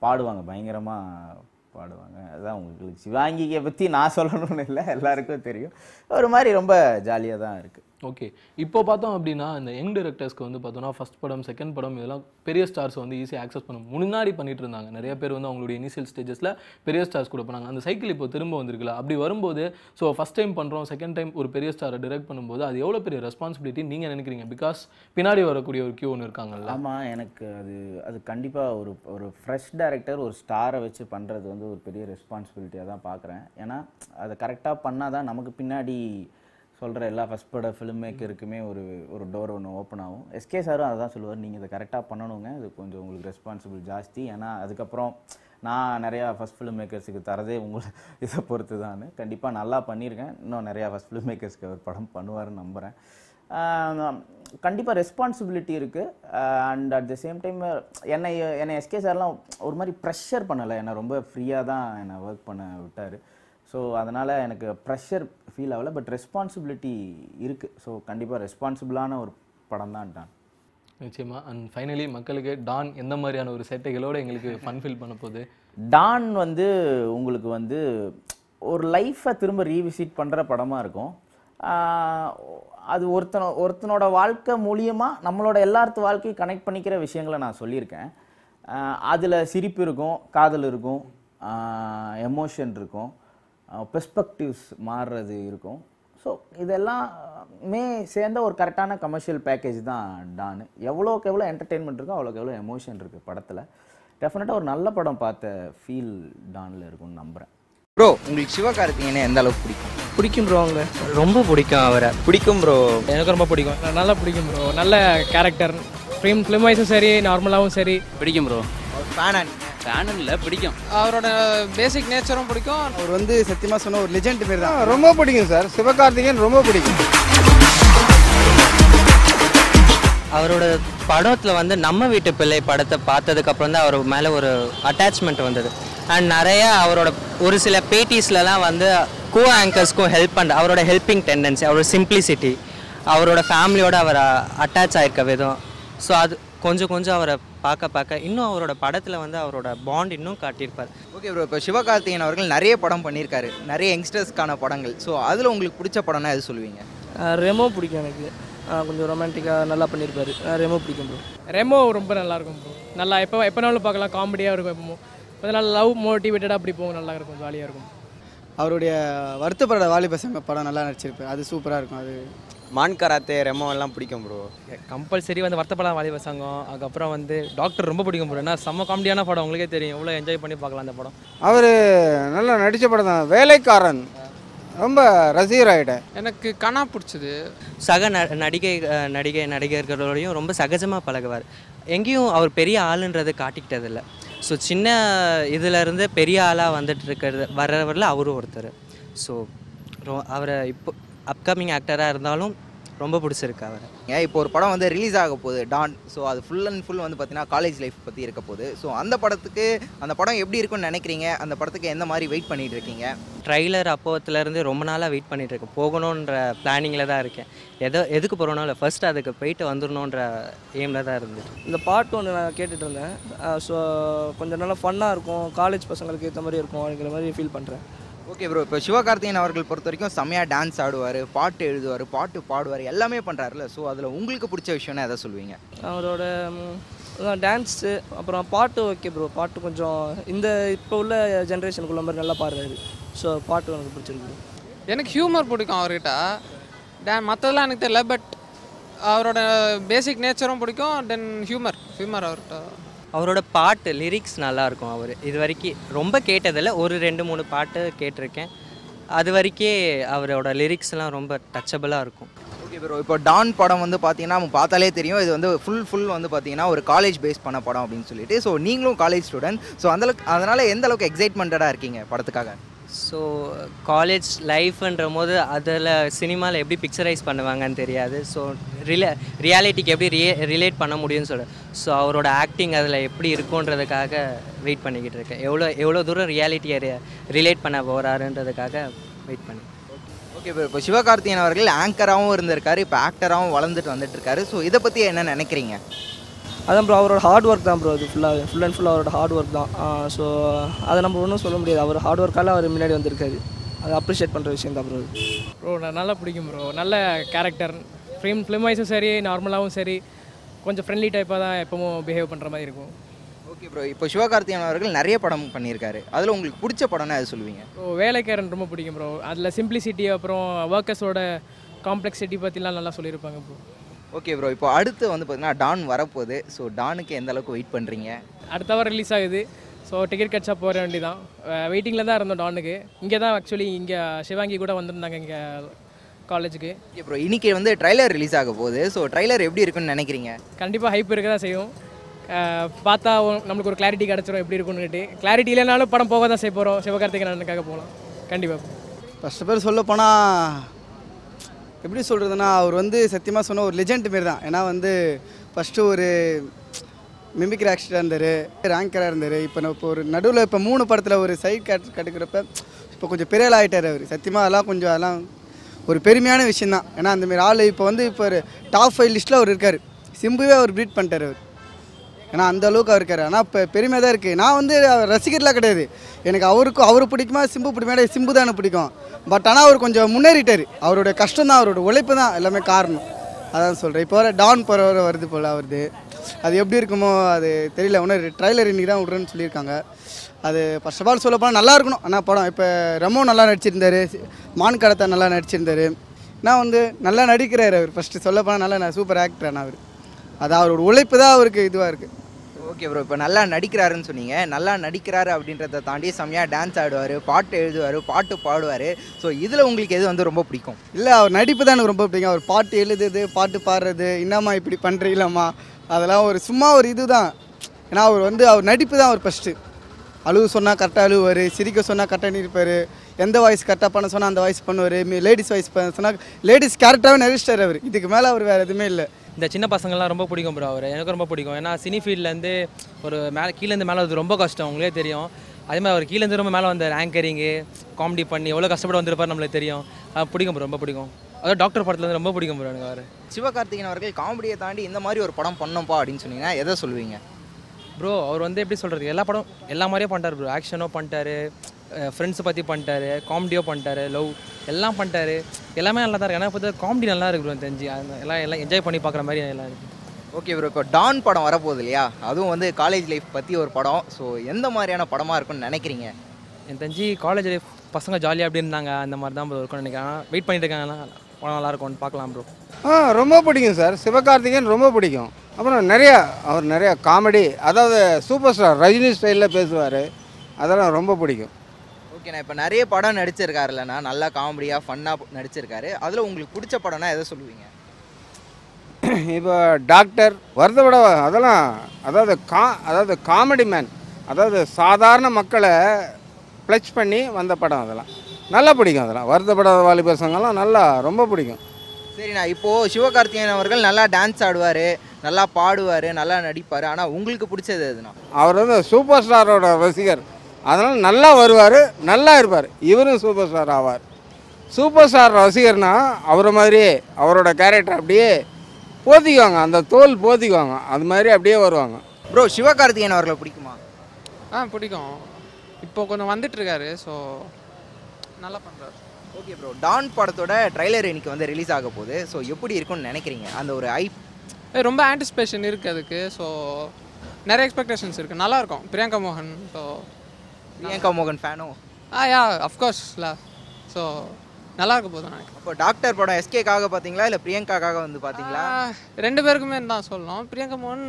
பாடுவாங்க பயங்கரமாக பாடுவாங்க. அதுதான் உங்களுக்கு. சிவாங்கியை பற்றி நான் சொல்லணும்னு இல்லை எல்லாருக்கும் தெரியும். ஒரு மாதிரி ரொம்ப ஜாலியாக தான் இருக்குது ஓகே இப்போ பார்த்தோம் அப்படின்னா இந்த யங் டைரக்டர்ஸ்க்கு வந்து பார்த்தோம்னா ஃபர்ஸ்ட் படம் செகண்ட் படம் இதெல்லாம் பெரிய ஸ்டார்ஸ் வந்து ஈஸியாக ஆக்சஸ் பண்ண முன்னாடி பண்ணிட்டு இருந்தாங்க. நிறைய பேர் வந்து அவங்களுடைய இனிஷியல் ஸ்டேஜஸில் பெரிய ஸ்டார்ஸ் கூட பண்ணாங்க. அந்த சைக்கிள் இப்போ திரும்ப வந்திருக்குல்ல. அப்படி வரும்போது ஸோ ஃபஸ்ட் டைம் பண்ணுறோம் செகண்ட் டைம் ஒரு பெரிய ஸ்டாரை டிரெக்ட் பண்ணும்போது அது எவ்வளோ பெரிய ரெஸ்பான்சிபிலிட்டி நீங்கள் நினைக்கிறீங்க? பிகாஸ் பின்னாடி வரக்கூடிய ஒரு கியூ ஒன்று இருக்காங்கல்ல. ஆமாம் எனக்கு அது அது கண்டிப்பாக ஒரு ஒரு ஃப்ரெஷ் டேரக்டர் ஒரு ஸ்டாரை வச்சு பண்ணுறது வந்து ஒரு பெரிய ரெஸ்பான்சிபிலிட்டியாக தான் பார்க்குறேன். ஏன்னா அதை கரெக்டாக பண்ணால் தான் நமக்கு பின்னாடி சொல்கிற எல்லா ஃபஸ்ட் பட ஃபிலிம் மேக்கருக்குமே ஒரு ஒரு டோர் ஒன்று ஓப்பன் ஆகும். எஸ்கே சாரும் அதை தான் சொல்லுவார் நீங்கள் இதை கரெக்டாக பண்ணணுங்க. இது கொஞ்சம் உங்களுக்கு ரெஸ்பான்சிபிள் ஜாஸ்தி. ஏன்னா அதுக்கப்புறம் நான் நிறையா ஃபஸ்ட் ஃபிலிம் மேக்கர்ஸுக்கு தரதே உங்களை இதை பொறுத்து தான் கண்டிப்பாக நல்லா பண்ணியிருக்கேன் இன்னும் நிறையா ஃபஸ்ட் ஃபிலிம் மேக்கர்ஸ்க்கு அவர் படம் பண்ணுவாருன்னு நம்புகிறேன் கண்டிப்பாக ரெஸ்பான்சிபிலிட்டி இருக்குது and at the same time என்னை என்னை எஸ்கே சார்லாம் ஒரு மாதிரி ப்ரெஷர் பண்ணலை. என்னை ரொம்ப ஃப்ரீயாக தான் என்னை ஒர்க் பண்ண விட்டார். ஸோ அதனால் எனக்கு ப்ரெஷர் ஃபீல் ஆகலை பட் ரெஸ்பான்சிபிலிட்டி இருக்குது ஸோ கண்டிப்பாக ரெஸ்பான்சிபிளான ஒரு படம் தான் டான். நிச்சயமா. அண்ட் ஃபைனலி மக்களுக்கு டான் எந்த மாதிரியான ஒரு சேட்டைகளோட எங்களுக்கு ஃபன் ஃபீல் பண்ண போகுது? டான் வந்து உங்களுக்கு வந்து ஒரு லைஃப்பை திரும்ப ரீவிசிட் பண்ணுற படமாக இருக்கும். அது ஒருத்தன ஒருத்தனோட வாழ்க்கை மூலியமாக நம்மளோட எல்லார்த்து வாழ்க்கையும் கனெக்ட் பண்ணிக்கிற விஷயங்களை நான் சொல்லியிருக்கேன். அதில் சிரிப்பு இருக்கும் காதல் இருக்கும் எமோஷன் இருக்கும். பெர்ஸ்பெக்டிவ்ஸ் மாறுறது இருக்கும். ஸோ இதெல்லாமே சேர்ந்த ஒரு கரெக்டான கமர்ஷியல் பேக்கேஜ் தான் டான். எவ்வளோக்கு எவ்வளோ என்டர்டெயின்மெண்ட் இருக்கோ அவ்வளோக்கு எவ்வளோ எமோஷன் இருக்குது படத்தில். டெஃபினட்டாக ஒரு நல்ல படம் பார்த்த ஃபீல் டானில் இருக்கும்னு நம்புகிறேன் ப்ரோ உங்களுக்கு சிவகார்த்திகேயனை எந்த அளவுக்கு பிடிக்கும்? பிடிக்கும் ப்ரோ அவங்க ரொம்ப பிடிக்கும் அவரை. பிடிக்கும் ப்ரோ எனக்கு ரொம்ப பிடிக்கும். நல்லா பிடிக்கும் ப்ரோ நல்ல கேரக்டர் ஃபிலிம் ஃபிலிம் வைஸும் சரி நார்மலாகவும் சரி. பிடிக்கும் ப்ரோ ஃபேனா ஃபேன் இல்லை பிடிக்கும். அவரோட பேசிக் நேச்சரும் பிடிக்கும். அவர் வந்து சத்தியமாக சொன்ன ஒரு லெஜெண்ட் பேர் தான். ரொம்ப பிடிக்கும் சார். சிவகார்த்திகேயன் ரொம்ப பிடிக்கும். அவரோட படத்தில் வந்து நம்ம வீட்டு பிள்ளை படத்தை பார்த்ததுக்கு அப்புறம் தான் அவர் மேலே ஒரு அட்டாச்மெண்ட் வந்தது. அண்ட் நிறைய அவரோட ஒரு சில பேட்டிஸ்லலாம் வந்து கோ ஆங்கர்ஸ்க்கும் ஹெல்ப் பண்ண அவரோட ஹெல்பிங் டெண்டன்சி அவரோட சிம்பிளிசிட்டி அவரோட ஃபேமிலியோட அவர் அட்டாச் ஆயிருக்க விதம். ஸோ அது கொஞ்சம் கொஞ்சம் அவரை பார்க்க பார்க்க இன்னும் அவரோட படத்தில் வந்து அவரோட பாண்ட் இன்னும் காட்டியிருப்பார். ஓகே ப்ரோ இப்போ சிவகார்த்திகேயன் அவர்கள் நிறைய படம் பண்ணியிருக்காரு. நிறைய யங்ஸ்டர்ஸ்க்கான படங்கள். ஸோ அதில் உங்களுக்கு பிடிச்ச படம்னா எது சொல்லுவீங்க? ரெமோ பிடிக்கும் எனக்கு. கொஞ்சம் ரொமான்டிக்காக நல்லா பண்ணியிருப்பாரு. ரெமோ பிடிக்கும் ப்ரோ ரெமோ ரொம்ப நல்லா இருக்கும் ப்ரோ நல்லா எப்போ எப்போனாலும் பார்க்கலாம். காமெடியாக இருக்கும் எப்போ கொஞ்சம் நல்லா லவ் மோட்டிவேட்டடாக அப்படி போகும். நல்லா இருக்கும் ஜாலியாக இருக்கும். அவருடைய வருத்தப்பட வாலிப சங்க படம் நல்லா நடிச்சிருப்பாரு. அது சூப்பராக இருக்கும் அது. மான் கராத்தே ரெமோ எல்லாம் பிடிக்கும் ப்ரோ கம்பல்சரி வந்து வருத்தப்படாத வாலிப சங்கம். அதுக்கப்புறம் வந்து டாக்டர் ரொம்ப பிடிக்கும் ப்ரோ ஏன்னா செம்ம காமெடியான படம். உங்களுக்கே தெரியும். எவ்வளோ என்ஜாய் பண்ணி பார்க்கலாம் அந்த படம். அவர் நல்லா நடித்த படம் தான். வேலைக்காரன். ரொம்ப ரசிகர் ஆகிட்டேன் எனக்கு கனா பிடிச்சது. சக ந நடிகை நடிகை நடிகர்களோடையும் ரொம்ப சகஜமாக பழகுவார். எங்கேயும் அவர் பெரிய ஆளுன்றது காட்டிக்கிட்டதில்ல. ஸோ சின்ன இதுலேருந்து பெரிய ஆளாக வந்துட்டு இருக்கிறது வர்றவரில் அவரும் ஒருத்தர். ஸோ ரொ அவரை இப்போ அப்கமிங் ஆக்டராக இருந்தாலும் ரொம்ப பிடிச்சிருக்கு அவரை. ஏன் இப்போ ஒரு படம் வந்து ரிலீஸ் ஆக போகுது டான் ஸோ அது ஃபுல் அண்ட் ஃபுல் வந்து பார்த்தீங்கன்னா காலேஜ் லைஃப் பற்றி இருக்க போகுது. ஸோ அந்த படத்துக்கு அந்த படம் எப்படி இருக்கும்னு நினைக்கிறீங்க? அந்த படத்துக்கு எந்த மாதிரி வெயிட் பண்ணிட்டு இருக்கீங்க? ட்ரைலர் அப்போத்துலேருந்து ரொம்ப நாளாக வெயிட் பண்ணிட்டு இருக்கேன். போகணுன்ற பிளானிங்கில் தான் இருக்கேன். எதோ எதுக்கு போகிறோனோ இல்லை. ஃபர்ஸ்ட் அதுக்கு போயிட்டு வந்துடணுன்ற எய்மில் தான் இருந்துச்சு இந்த பாட்டு ஒன்று நான் கேட்டுட்டு இருந்தேன். ஸோ கொஞ்சம் நல்லா ஃபன்னாக இருக்கும். காலேஜ் பசங்களுக்கு ஏற்ற மாதிரி இருக்கும். அப்படிங்கிற மாதிரி ஃபீல் பண்ணுறேன் ஓகே ப்ரோ இப்போ சிவகார்த்திகேயன் அவர்கள் பொறுத்த வரைக்கும் செம்மையாக டான்ஸ் ஆடுவார் பாட்டு எழுதுவார் பாட்டு பாடுவார் எல்லாமே பண்ணுறாருல ஸோ அதில் உங்களுக்கு பிடிச்ச விஷயம்னா எதை சொல்லுவீங்க? அவரோட டான்ஸு அப்புறம் பாட்டு ஓகே ப்ரோ பாட்டு கொஞ்சம் இந்த இப்போ உள்ள ஜென்ரேஷனுக்குள்ள மாதிரி நல்லா பாடுறாரு. ஸோ பாட்டு எனக்கு பிடிச்சிருக்கு எனக்கு ஹியூமர் பிடிக்கும் அவர்கிட்ட. டே மற்றதெல்லாம் எனக்கு தெரியல பட் அவரோட பேசிக் நேச்சரும் பிடிக்கும் தென் ஹியூமர் ஹியூமர் அவர்கிட்ட. அவரோட பாட்டு லிரிக்ஸ் நல்லாயிருக்கும் அவர். இது வரைக்கும் ரொம்ப கேட்டதில்ல. ஒரு ரெண்டு மூணு பாட்டு கேட்டிருக்கேன். அது வரைக்கே அவரோட லிரிக்ஸ்லாம் ரொம்ப டச்சபிளாக இருக்கும். ஓகே ப்ரோ இப்போ டான் படம் வந்து பார்த்தீங்கன்னா நம்ம பார்த்தாலே தெரியும். இது வந்து ஃபுல் ஃபுல் வந்து பார்த்தீங்கன்னா ஒரு காலேஜ் பேஸ் பண்ண படம் அப்படின்னு சொல்லிட்டு. ஸோ நீங்களும் காலேஜ் ஸ்டூடெண்ட் ஸோ அந்தளவுக்கு அதனால் எந்த அளவுக்கு எக்ஸைட்மெண்ட்டடாக இருக்கீங்க படத்துக்காக? ஸோ காலேஜ் லைஃப்ன்ற போது அதில் சினிமாவில் எப்படி பிக்சரைஸ் பண்ணுவாங்கன்னு தெரியாது. ஸோ ரிலே ரியாலிட்டிக்கு எப்படி ரியே ரிலேட் பண்ண முடியும்னு சொல்ல. ஸோ அவரோட ஆக்டிங் அதில் எப்படி இருக்குன்றதுக்காக வெயிட் பண்ணிக்கிட்டு இருக்கேன். எவ்வளோ எவ்வளோ தூரம் ரியாலிட்டியை ரிலேட் பண்ண போகிறாருன்றதுக்காக வெயிட் பண்ணி ஓகே இப்போ இப்போ சிவகார்த்திகேயன் அவர்கள் ஆங்கராகவும் இருந்திருக்காரு இப்போ ஆக்டராகவும் வளர்ந்துட்டு வந்துட்டுருக்காரு ஸோ இதை பற்றி என்ன நினைக்கிறீங்க? அதான் ப்ரோ அவரோட ஹார்ட் ஒர்க் தான் ப்ரோ அது ஃபுல்லாக ஃபுல் அண்ட் ஃபுல் அவரோட ஹார்ட் ஒர்க் தான். ஸோ அதை நம்ம ஒன்றும் சொல்ல முடியாது. அவர் ஹார்ட் ஒர்க்கால் அவர் முன்னாடி வந்திருக்காரு. அதை அப்ரிஷியேட் பண்ணுற விஷயம் தான் ப்ரோ ப்ரோ நான் நல்லா பிடிக்கும் ப்ரோ நல்ல கேரக்டர் ஃபிலிம் ஃபிலிம் வைஸும் சரி நார்மலாகவும் சரி. கொஞ்சம் ஃப்ரெண்ட்லி டைப்பாக தான் எப்பவும் பிஹேவ் பண்ணுற மாதிரி இருக்கும். ஓகே ப்ரோ இப்போ சிவகார்த்திகேயன் அவர்கள் நிறைய படம் பண்ணியிருக்காரு. அதில் உங்களுக்கு பிடிச்ச படம்னா அது சொல்லுவீங்க? ப்ரோ வேலைக்காரன் ரொம்ப பிடிக்கும் ப்ரோ அதில் சிம்பிளிசிட்டி அப்புறம் ஒர்க்கர்ஸோட காம்ப்ளெக்சிட்டி பற்றிலாம் நல்லா சொல்லியிருப்பாங்க ப்ரோ ஓகே ப்ரோ இப்போ அடுத்து வந்து பார்த்தீங்கன்னா டான் வரப்போகுது. ஸோ டானுக்கு எந்த அளவுக்கு வெயிட் பண்ணுறீங்க அடுத்த வாரம் ரிலீஸ் ஆகுது. ஸோ டிக்கெட் கிடச்சா போக வேண்டியதான் வெயிட்டிங்கில் தான் இருந்தோம் டானுக்கு. இங்கே தான் ஆக்சுவலி இங்கே சிவாங்கி கூட வந்திருந்தாங்க இங்கே காலேஜுக்கு ஓகே ப்ரோ இன்னைக்கு வந்து ட்ரைலர் ரிலீஸ் ஆக போகுது. ஸோ ட்ரைலர் எப்படி இருக்குன்னு நினைக்கிறீங்க? கண்டிப்பாக ஹைப் இருக்க தான் செய்யும். பார்த்தா ஒரு- நம்மளுக்கு ஒரு கிளாரிட்டி கிடச்சிரும். எப்படி இருக்கும்னுட்டு கிளாரிட்டி இல்லைனாலும் படம் போக தான் செய்ய போகிறோம் சிவகார்த்திகேயனுக்காக போகலாம் கண்டிப்பாக ஃபஸ்ட்டு பேர் சொல்ல போனால் எப்படி சொல்கிறதுனா அவர் வந்து சத்தியமாக சொன்ன ஒரு லெஜெண்ட் மாரி தான். ஏன்னா வந்து ஃபஸ்ட்டு ஒரு மிமிக்ரி ஆக்டராக இருந்தார் ரேங்கராக இருந்தார். இப்போ நான் இப்போ ஒரு நடுவில் இப்போ மூணு படத்தில் ஒரு சைட் கேட் கட்டுக்கிறப்ப இப்போ கொஞ்சம் பெரியல் ஆகிட்டார் அவர். சத்தியமாக அதெல்லாம் கொஞ்சம் அதெல்லாம் ஒரு பெருமையான விஷயந்தான் ஏன்னா அந்தமாரி ஆள் இப்போ வந்து இப்போ ஒரு டாப் ஃபைவ் லிஸ்ட்டில் அவர் இருக்கார். சிம்புவே அவர் ப்ரீட் பண்ணிட்டார் அவர். ஏன்னா அந்த அளவுக்கு அவர் இருக்காரு. ஆனால் இப்போ பெருமையாக தான் இருக்குது நான் வந்து அவர் ரசிகர்லாம் கிடையாது. எனக்கு அவருக்கும் அவர் பிடிக்குமா? சிம்பு பிடிக்குமா சிம்பு தான் பிடிக்கும். பட் ஆனால் அவர் கொஞ்சம் முன்னேறிட்டார். அவரோட கஷ்டம் தான் அவரோட உழைப்பு தான் எல்லாமே காரணம். அதான் சொல்கிறேன் இப்போ வர டான் போகிற வருது போல் வருது. அது எப்படி இருக்குமோ அது தெரியல. ஒன்று ட்ரைலர் இன்றைக்கி தான் விட்றேன்னு சொல்லியிருக்காங்க. அது ஃபர்ஸ்ட் ஆஃப் ஆல் சொல்ல போனால் நல்லா இருக்கணும். ஆனால் படம் இப்போ ரமோ நல்லா நடிச்சிருந்தார். மான் கடத்தா நல்லா நடிச்சிருந்தார். நான் வந்து நல்லா நடிக்கிறார் அவர். ஃபஸ்ட்டு சொல்ல போனால் நல்லா சூப்பர் ஆக்டர் ஆனால் அவர். அது அவரோட உழைப்பு தான் அவருக்கு இதுவாக இருக்குது ஓகே ப்ரோ இப்போ நல்லா நடிக்கிறாருன்னு சொன்னீங்க. நல்லா நடிக்கிறாரு அப்படின்றத தாண்டி செம்மையாக டான்ஸ் ஆடுவார் பாட்டு எழுதுவார் பாட்டு பாடுவார். ஸோ இதில் உங்களுக்கு எது வந்து ரொம்ப பிடிக்கும்? இல்லை அவர் நடிப்பு தான் எனக்கு ரொம்ப பிடிக்கும். அவர் பாட்டு எழுதுறது பாட்டு பாடுறது என்னம்மா இப்படி பண்ணுறீங்களம்மா அதெல்லாம் ஒரு சும்மா ஒரு இதுதான். ஏன்னா அவர் வந்து அவர் நடிப்பு தான் அவர் ஃபஸ்ட்டு அழுவு சொன்னால் கரெக்டாக அழுவார் சிரிக்க சொன்னால் கரெக்டாக இருப்பார் எந்த வாய்ஸ் கரெக்டாக பண்ண சொன்னால் அந்த வாய்ஸ் பண்ணுவார். லேடிஸ் வாய்ஸ் பண்ண சொன்னால் லேடிஸ் கேரக்டராகவே நடிச்சிட்டார் அவர். இதுக்கு மேலே அவர் வேறு எதுவுமே இல்லை. இந்த சின்ன பசங்கள்லாம் ரொம்ப பிடிக்கும் ப்ரோ அவர். எனக்கு ரொம்ப பிடிக்கும். ஏன்னா சினி ஃபீல்ட்லேருந்து ஒரு மேலே கீழேருந்து மேலே வந்து ரொம்ப கஷ்டம். உங்களே தெரியும். அதே மாதிரி அவர் கீழேருந்து ரொம்ப மேலே வந்தார். ஆங்கரிங்கு காமெடி பண்ணி எவ்வளோ கஷ்டப்பட்டு வந்திருப்பார் நம்மளுக்கு தெரியும். பிடிக்கும் bro, ரொம்ப பிடிக்கும். அதாவது டாக்டர் படத்துலேருந்து ரொம்ப பிடிக்கும் ப்ரோ எனக்கு அவர். சிவகார்த்திகேயன் அவர்கள் காமெடியை தாண்டி இந்த மாதிரி ஒரு படம் பண்ணோம்ப்பா அப்படின்னு சொன்னீங்கன்னா எதை சொல்லுவீங்க? ப்ரோ அவர் வந்து எப்படி சொல்கிறது எல்லா படம் எல்லா மாதிரியும் பண்ணிட்டார் ப்ரோ ஆக்ஷனோ பண்ணிட்டாரு. ஃப்ரெண்ட்ஸை பற்றி பண்ணிட்டாரு காமெடியோ பண்ணிட்டாரு லவ் எல்லாம் பண்ணிட்டாரு. எல்லாமே நல்லா தான் இருக்கு. ஏன்னா இப்போ காமெடி நல்லா இருக்கு ப்ரோ தெரிஞ்சு. அந்த எல்லாம் எல்லாம் என்ஜாய் பண்ணி பார்க்குற மாதிரி எல்லாம் இருக்கு. ஓகே ப்ரோ இப்போ டான் படம் வரப்போகுது இல்லையா? அதுவும் வந்து காலேஜ் லைஃப் பற்றி ஒரு படம். ஸோ எந்த மாதிரியான படமாக இருக்கும்னு நினைக்கிறீங்க? எனக்கு தெரிஞ்சு காலேஜ் லைஃப் பசங்க ஜாலியாக அப்படி இருந்தாங்க அந்த மாதிரி தான் ப்ரோ இருக்கும்னு நினைக்கிறேன். வெயிட் பண்ணிட்டு இருக்காங்க படம் நல்லா இருக்கும்னு பார்க்கலாம் ப்ரோ ஆ ரொம்ப பிடிக்கும் சார். சிவகார்த்திகேயன் ரொம்ப பிடிக்கும். அப்புறம் நிறையா அவர் நிறையா காமெடி அதாவது சூப்பர் ஸ்டார் ரஜினி ஸ்டைலில் பேசுவார். அதெல்லாம் ரொம்ப பிடிக்கும். ஓகேண்ணா இப்போ நிறைய படம் நடிச்சிருக்காருல்லண்ணா நல்லா காமெடியாக ஃபன்னாக நடிச்சிருக்காரு. அதில் உங்களுக்கு பிடிச்ச படம்னா எதை சொல்லுவீங்க? இப்போ டாக்டர் வருத்தப்பட அதெல்லாம் அதாவது கா அதாவது காமெடி மேன் அதாவது சாதாரண மக்களை ப்ளச் பண்ணி வந்த படம் அதெல்லாம். நல்லா பிடிக்கும் அதெல்லாம். வருத்தப்படாத வாலிபர் சங்கம்லாம் நல்லா ரொம்ப பிடிக்கும். சரிண்ணா இப்போது சிவகார்த்திகேயன் அவர்கள் நல்லா டான்ஸ் ஆடுவார் நல்லா பாடுவார் நல்லா நடிப்பார். ஆனால் உங்களுக்கு பிடிச்சது எதுனா? அவர் வந்து சூப்பர் ஸ்டாரோட ரசிகர். அதனால் நல்லா வருவார் நல்லா இருப்பார். இவரும் சூப்பர் ஸ்டார் ஆவார். சூப்பர் ஸ்டார் ரசிகர்னா அவரை மாதிரியே அவரோட கேரக்டர் அப்படியே போத்திக்குவாங்க. அந்த தோல் போத்திக்குவாங்க. அது மாதிரி அப்படியே வருவாங்க. ப்ரோ சிவகார்த்திகேயன் அவர்களை பிடிக்குமா? ஆ பிடிக்கும். இப்போ கொஞ்சம் வந்துட்டு இருக்காரு ஸோ நல்லா பண்ணுறாரு ஓகே ப்ரோ டான் படத்தோட ட்ரைலர் இன்னைக்கு வந்து ரிலீஸ் ஆக போகுது. ஸோ எப்படி இருக்கும்னு நினைக்கிறீங்க? அந்த ஒரு ஐ ரொம்ப ஆன்டிசிபேஷன் இருக்குது அதுக்கு. ஸோ நிறைய எக்ஸ்பெக்டேஷன்ஸ் இருக்குது நல்லாயிருக்கும் பிரியங்கா மோகன் ஸோ பிரியங்கா மோகன் ஃபேனோ ஆ யா அஃப்கோர்ஸ்ல ஸோ நல்லா இருக்க போதும் நினைக்கிறேன். இப்போ டாக்டர் படம் எஸ்கேக்காக பார்த்தீங்களா இல்லை பிரியங்காக்காக வந்து பார்த்தீங்களா ரெண்டு பேருக்குமே தான் சொல்லணும். பிரியங்கா மோகன்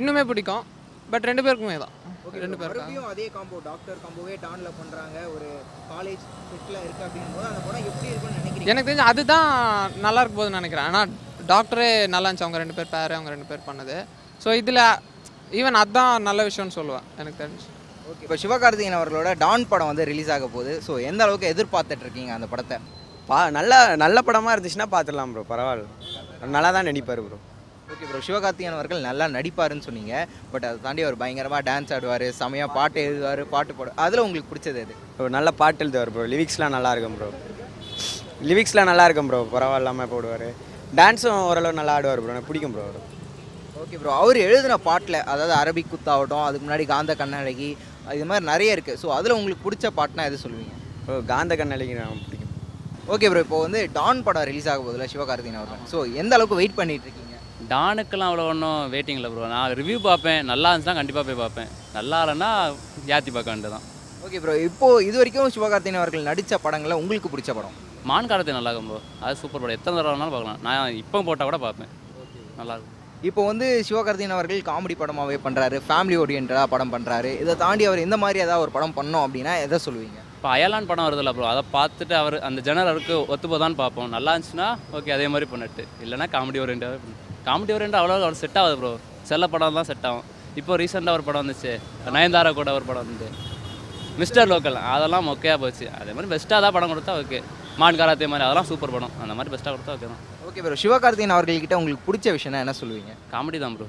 இன்னுமே பிடிக்கும். பட் ரெண்டு பேருக்குமே தான். ரெண்டு பேருக்கும் அதே காம்போ டாக்டர் காம்போவே டான்ல பண்றாங்க. ஒரு காலேஜ் செட்டில் இருக்கு அப்படின்னும் போது அந்த படம் எப்படி இருக்கும்னு நினைக்கிறீங்க? எனக்கு தெரிஞ்சு அதுதான் நல்லா இருக்க போதுன்னு நினைக்கிறேன். ஆனால் டாக்டரே நல்லா இருந்துச்சு. அவங்க ரெண்டு பேர் பேர் அவங்க ரெண்டு பேர் பண்ணது. ஸோ இதில் ஈவன் அதுதான் நல்ல விஷயம்னு சொல்லுவேன் எனக்கு தெரிஞ்சு. ஓகே. இப்போ சிவகார்த்திகேயன் அவர்களோட டான் படம் வந்து ரிலீஸ் ஆக போகுது. ஸோ எந்த அளவுக்கு எதிர்பார்த்துட்டு இருக்கீங்க அந்த படத்தை? பா நல்ல நல்ல படமாக இருந்துச்சுன்னா பார்த்துடலாம் ப்ரோ பரவாயில்ல. நல்லா தான் நடிப்பார் ப்ரோ ஓகே ப்ரோ சிவகார்த்திகேயன் அவர்கள் நல்லா நடிப்பாருன்னு சொன்னீங்க. பட் அதை தாண்டி அவர் பயங்கரமாக டான்ஸ் ஆடுவார் செமையாக பாட்டு எழுதுவார் பாட்டு பாடு அதில் உங்களுக்கு பிடிச்சது எது? ப்ரோ நல்ல பாட்டு எழுதுவார் ப்ரோ லிரிக்ஸ்லாம் நல்லா இருக்கும் ப்ரோ லிரிக்ஸ்லாம் நல்லா இருக்கும் ப்ரோ பரவாயில்லாமல் போடுவார். டான்ஸும் ஓரளவு நல்லா ஆடுவார் ப்ரோ எனக்கு பிடிக்கும் ப்ரோ ஓகே ப்ரோ அவர் எழுதின பாட்டில் அதாவது அரபிக் குத்தாகட்டும் அதுக்கு முன்னாடி காந்த கண்ணழகி இது மாதிரி நிறைய இருக்குது ஸோ அதில் உங்களுக்கு பிடிச்ச பாட்டுனா எது சொல்லுவீங்க? ப்ரோ காந்த கண்ணழகி எனக்கு பிடிக்கும். ஓகே ப்ரோ இப்போ வந்து டான் படம் ரிலீஸ் ஆக போகுதுல சிவகார்த்திகேயன் அவர்கள். ஸோ எந்த அளவுக்கு வெயிட் பண்ணிட்டு இருக்கீங்க? டானுக்கெல்லாம் அவ்வளோ ஒன்றும் வெயிட்டிங் இல்லை ப்ரோ நான் ரிவ்யூ பார்ப்பேன். நல்லா இருந்துச்சுன்னா கண்டிப்பாக போய் பார்ப்பேன். நல்லா இல்லைன்னா ஏற்றி பார்க்க வேண்டியதான் ஓகே ப்ரோ இப்போ இது வரைக்கும் சிவகார்த்திகேயன் அவர்கள் நடித்த படங்களில் உங்களுக்கு பிடிச்ச படம்? மான் காலத்தை நல்லா இருக்கும் ப்ரோ அது சூப்பர் படம். எத்தனை தடவை வேணாலும் பார்க்கலாம். நான் இப்போ போட்டால் கூட பார்ப்பேன். நல்லா இருக்கும். இப்போ வந்து சிவகார்த்திகேயன் அவர்கள் காமெடி படமாகவே பண்ணுறாரு ஃபேமிலி ஓரியன்டாக படம் பண்ணுறாரு இதை தாண்டி அவர் இந்த மாதிரி ஏதாவது ஒரு படம் பண்ணோம் அப்படின்னா எதை சொல்லுவீங்க? இப்போ அயலான் படம் வருதுல்ல ப்ரோ அதை பார்த்துட்டு அவர் அந்த ஜெனர் அவருக்கு ஒத்துப்போதான் பார்ப்போம். நல்லா இருந்துச்சுன்னா ஓகே அதே மாதிரி பண்ணிட்டு. இல்லைன்னா காமெடி ஓரியன்டாக காமெடி ஓரியண்டாக அவ்வளோ அவர் செட் ஆகுது ப்ரோ செல்ல படம் தான் செட் ஆகும். இப்போ ரீசெண்டாக ஒரு படம் வந்துச்சு. நயன்தாரா கூட ஒரு படம் வந்து. மிஸ்டர் லோக்கல் அதெல்லாம் மொக்கையாக போச்சு. அதே மாதிரி பெஸ்ட்டாக தான் படம் கொடுத்தா ஓகே மான் காராத்தே மாதிரி அதெல்லாம் சூப்பர் படம். அந்த மாதிரி பெஸ்ட்டாக கொடுத்தா ஓகே தான். ஓகே ப்ரோ சிவகார்த்திகேயன் அவர்கள்கிட்ட உங்களுக்கு பிடிச்ச விஷயம்னா என்ன சொல்லுவீங்க? காமெடி தான் ப்ரோ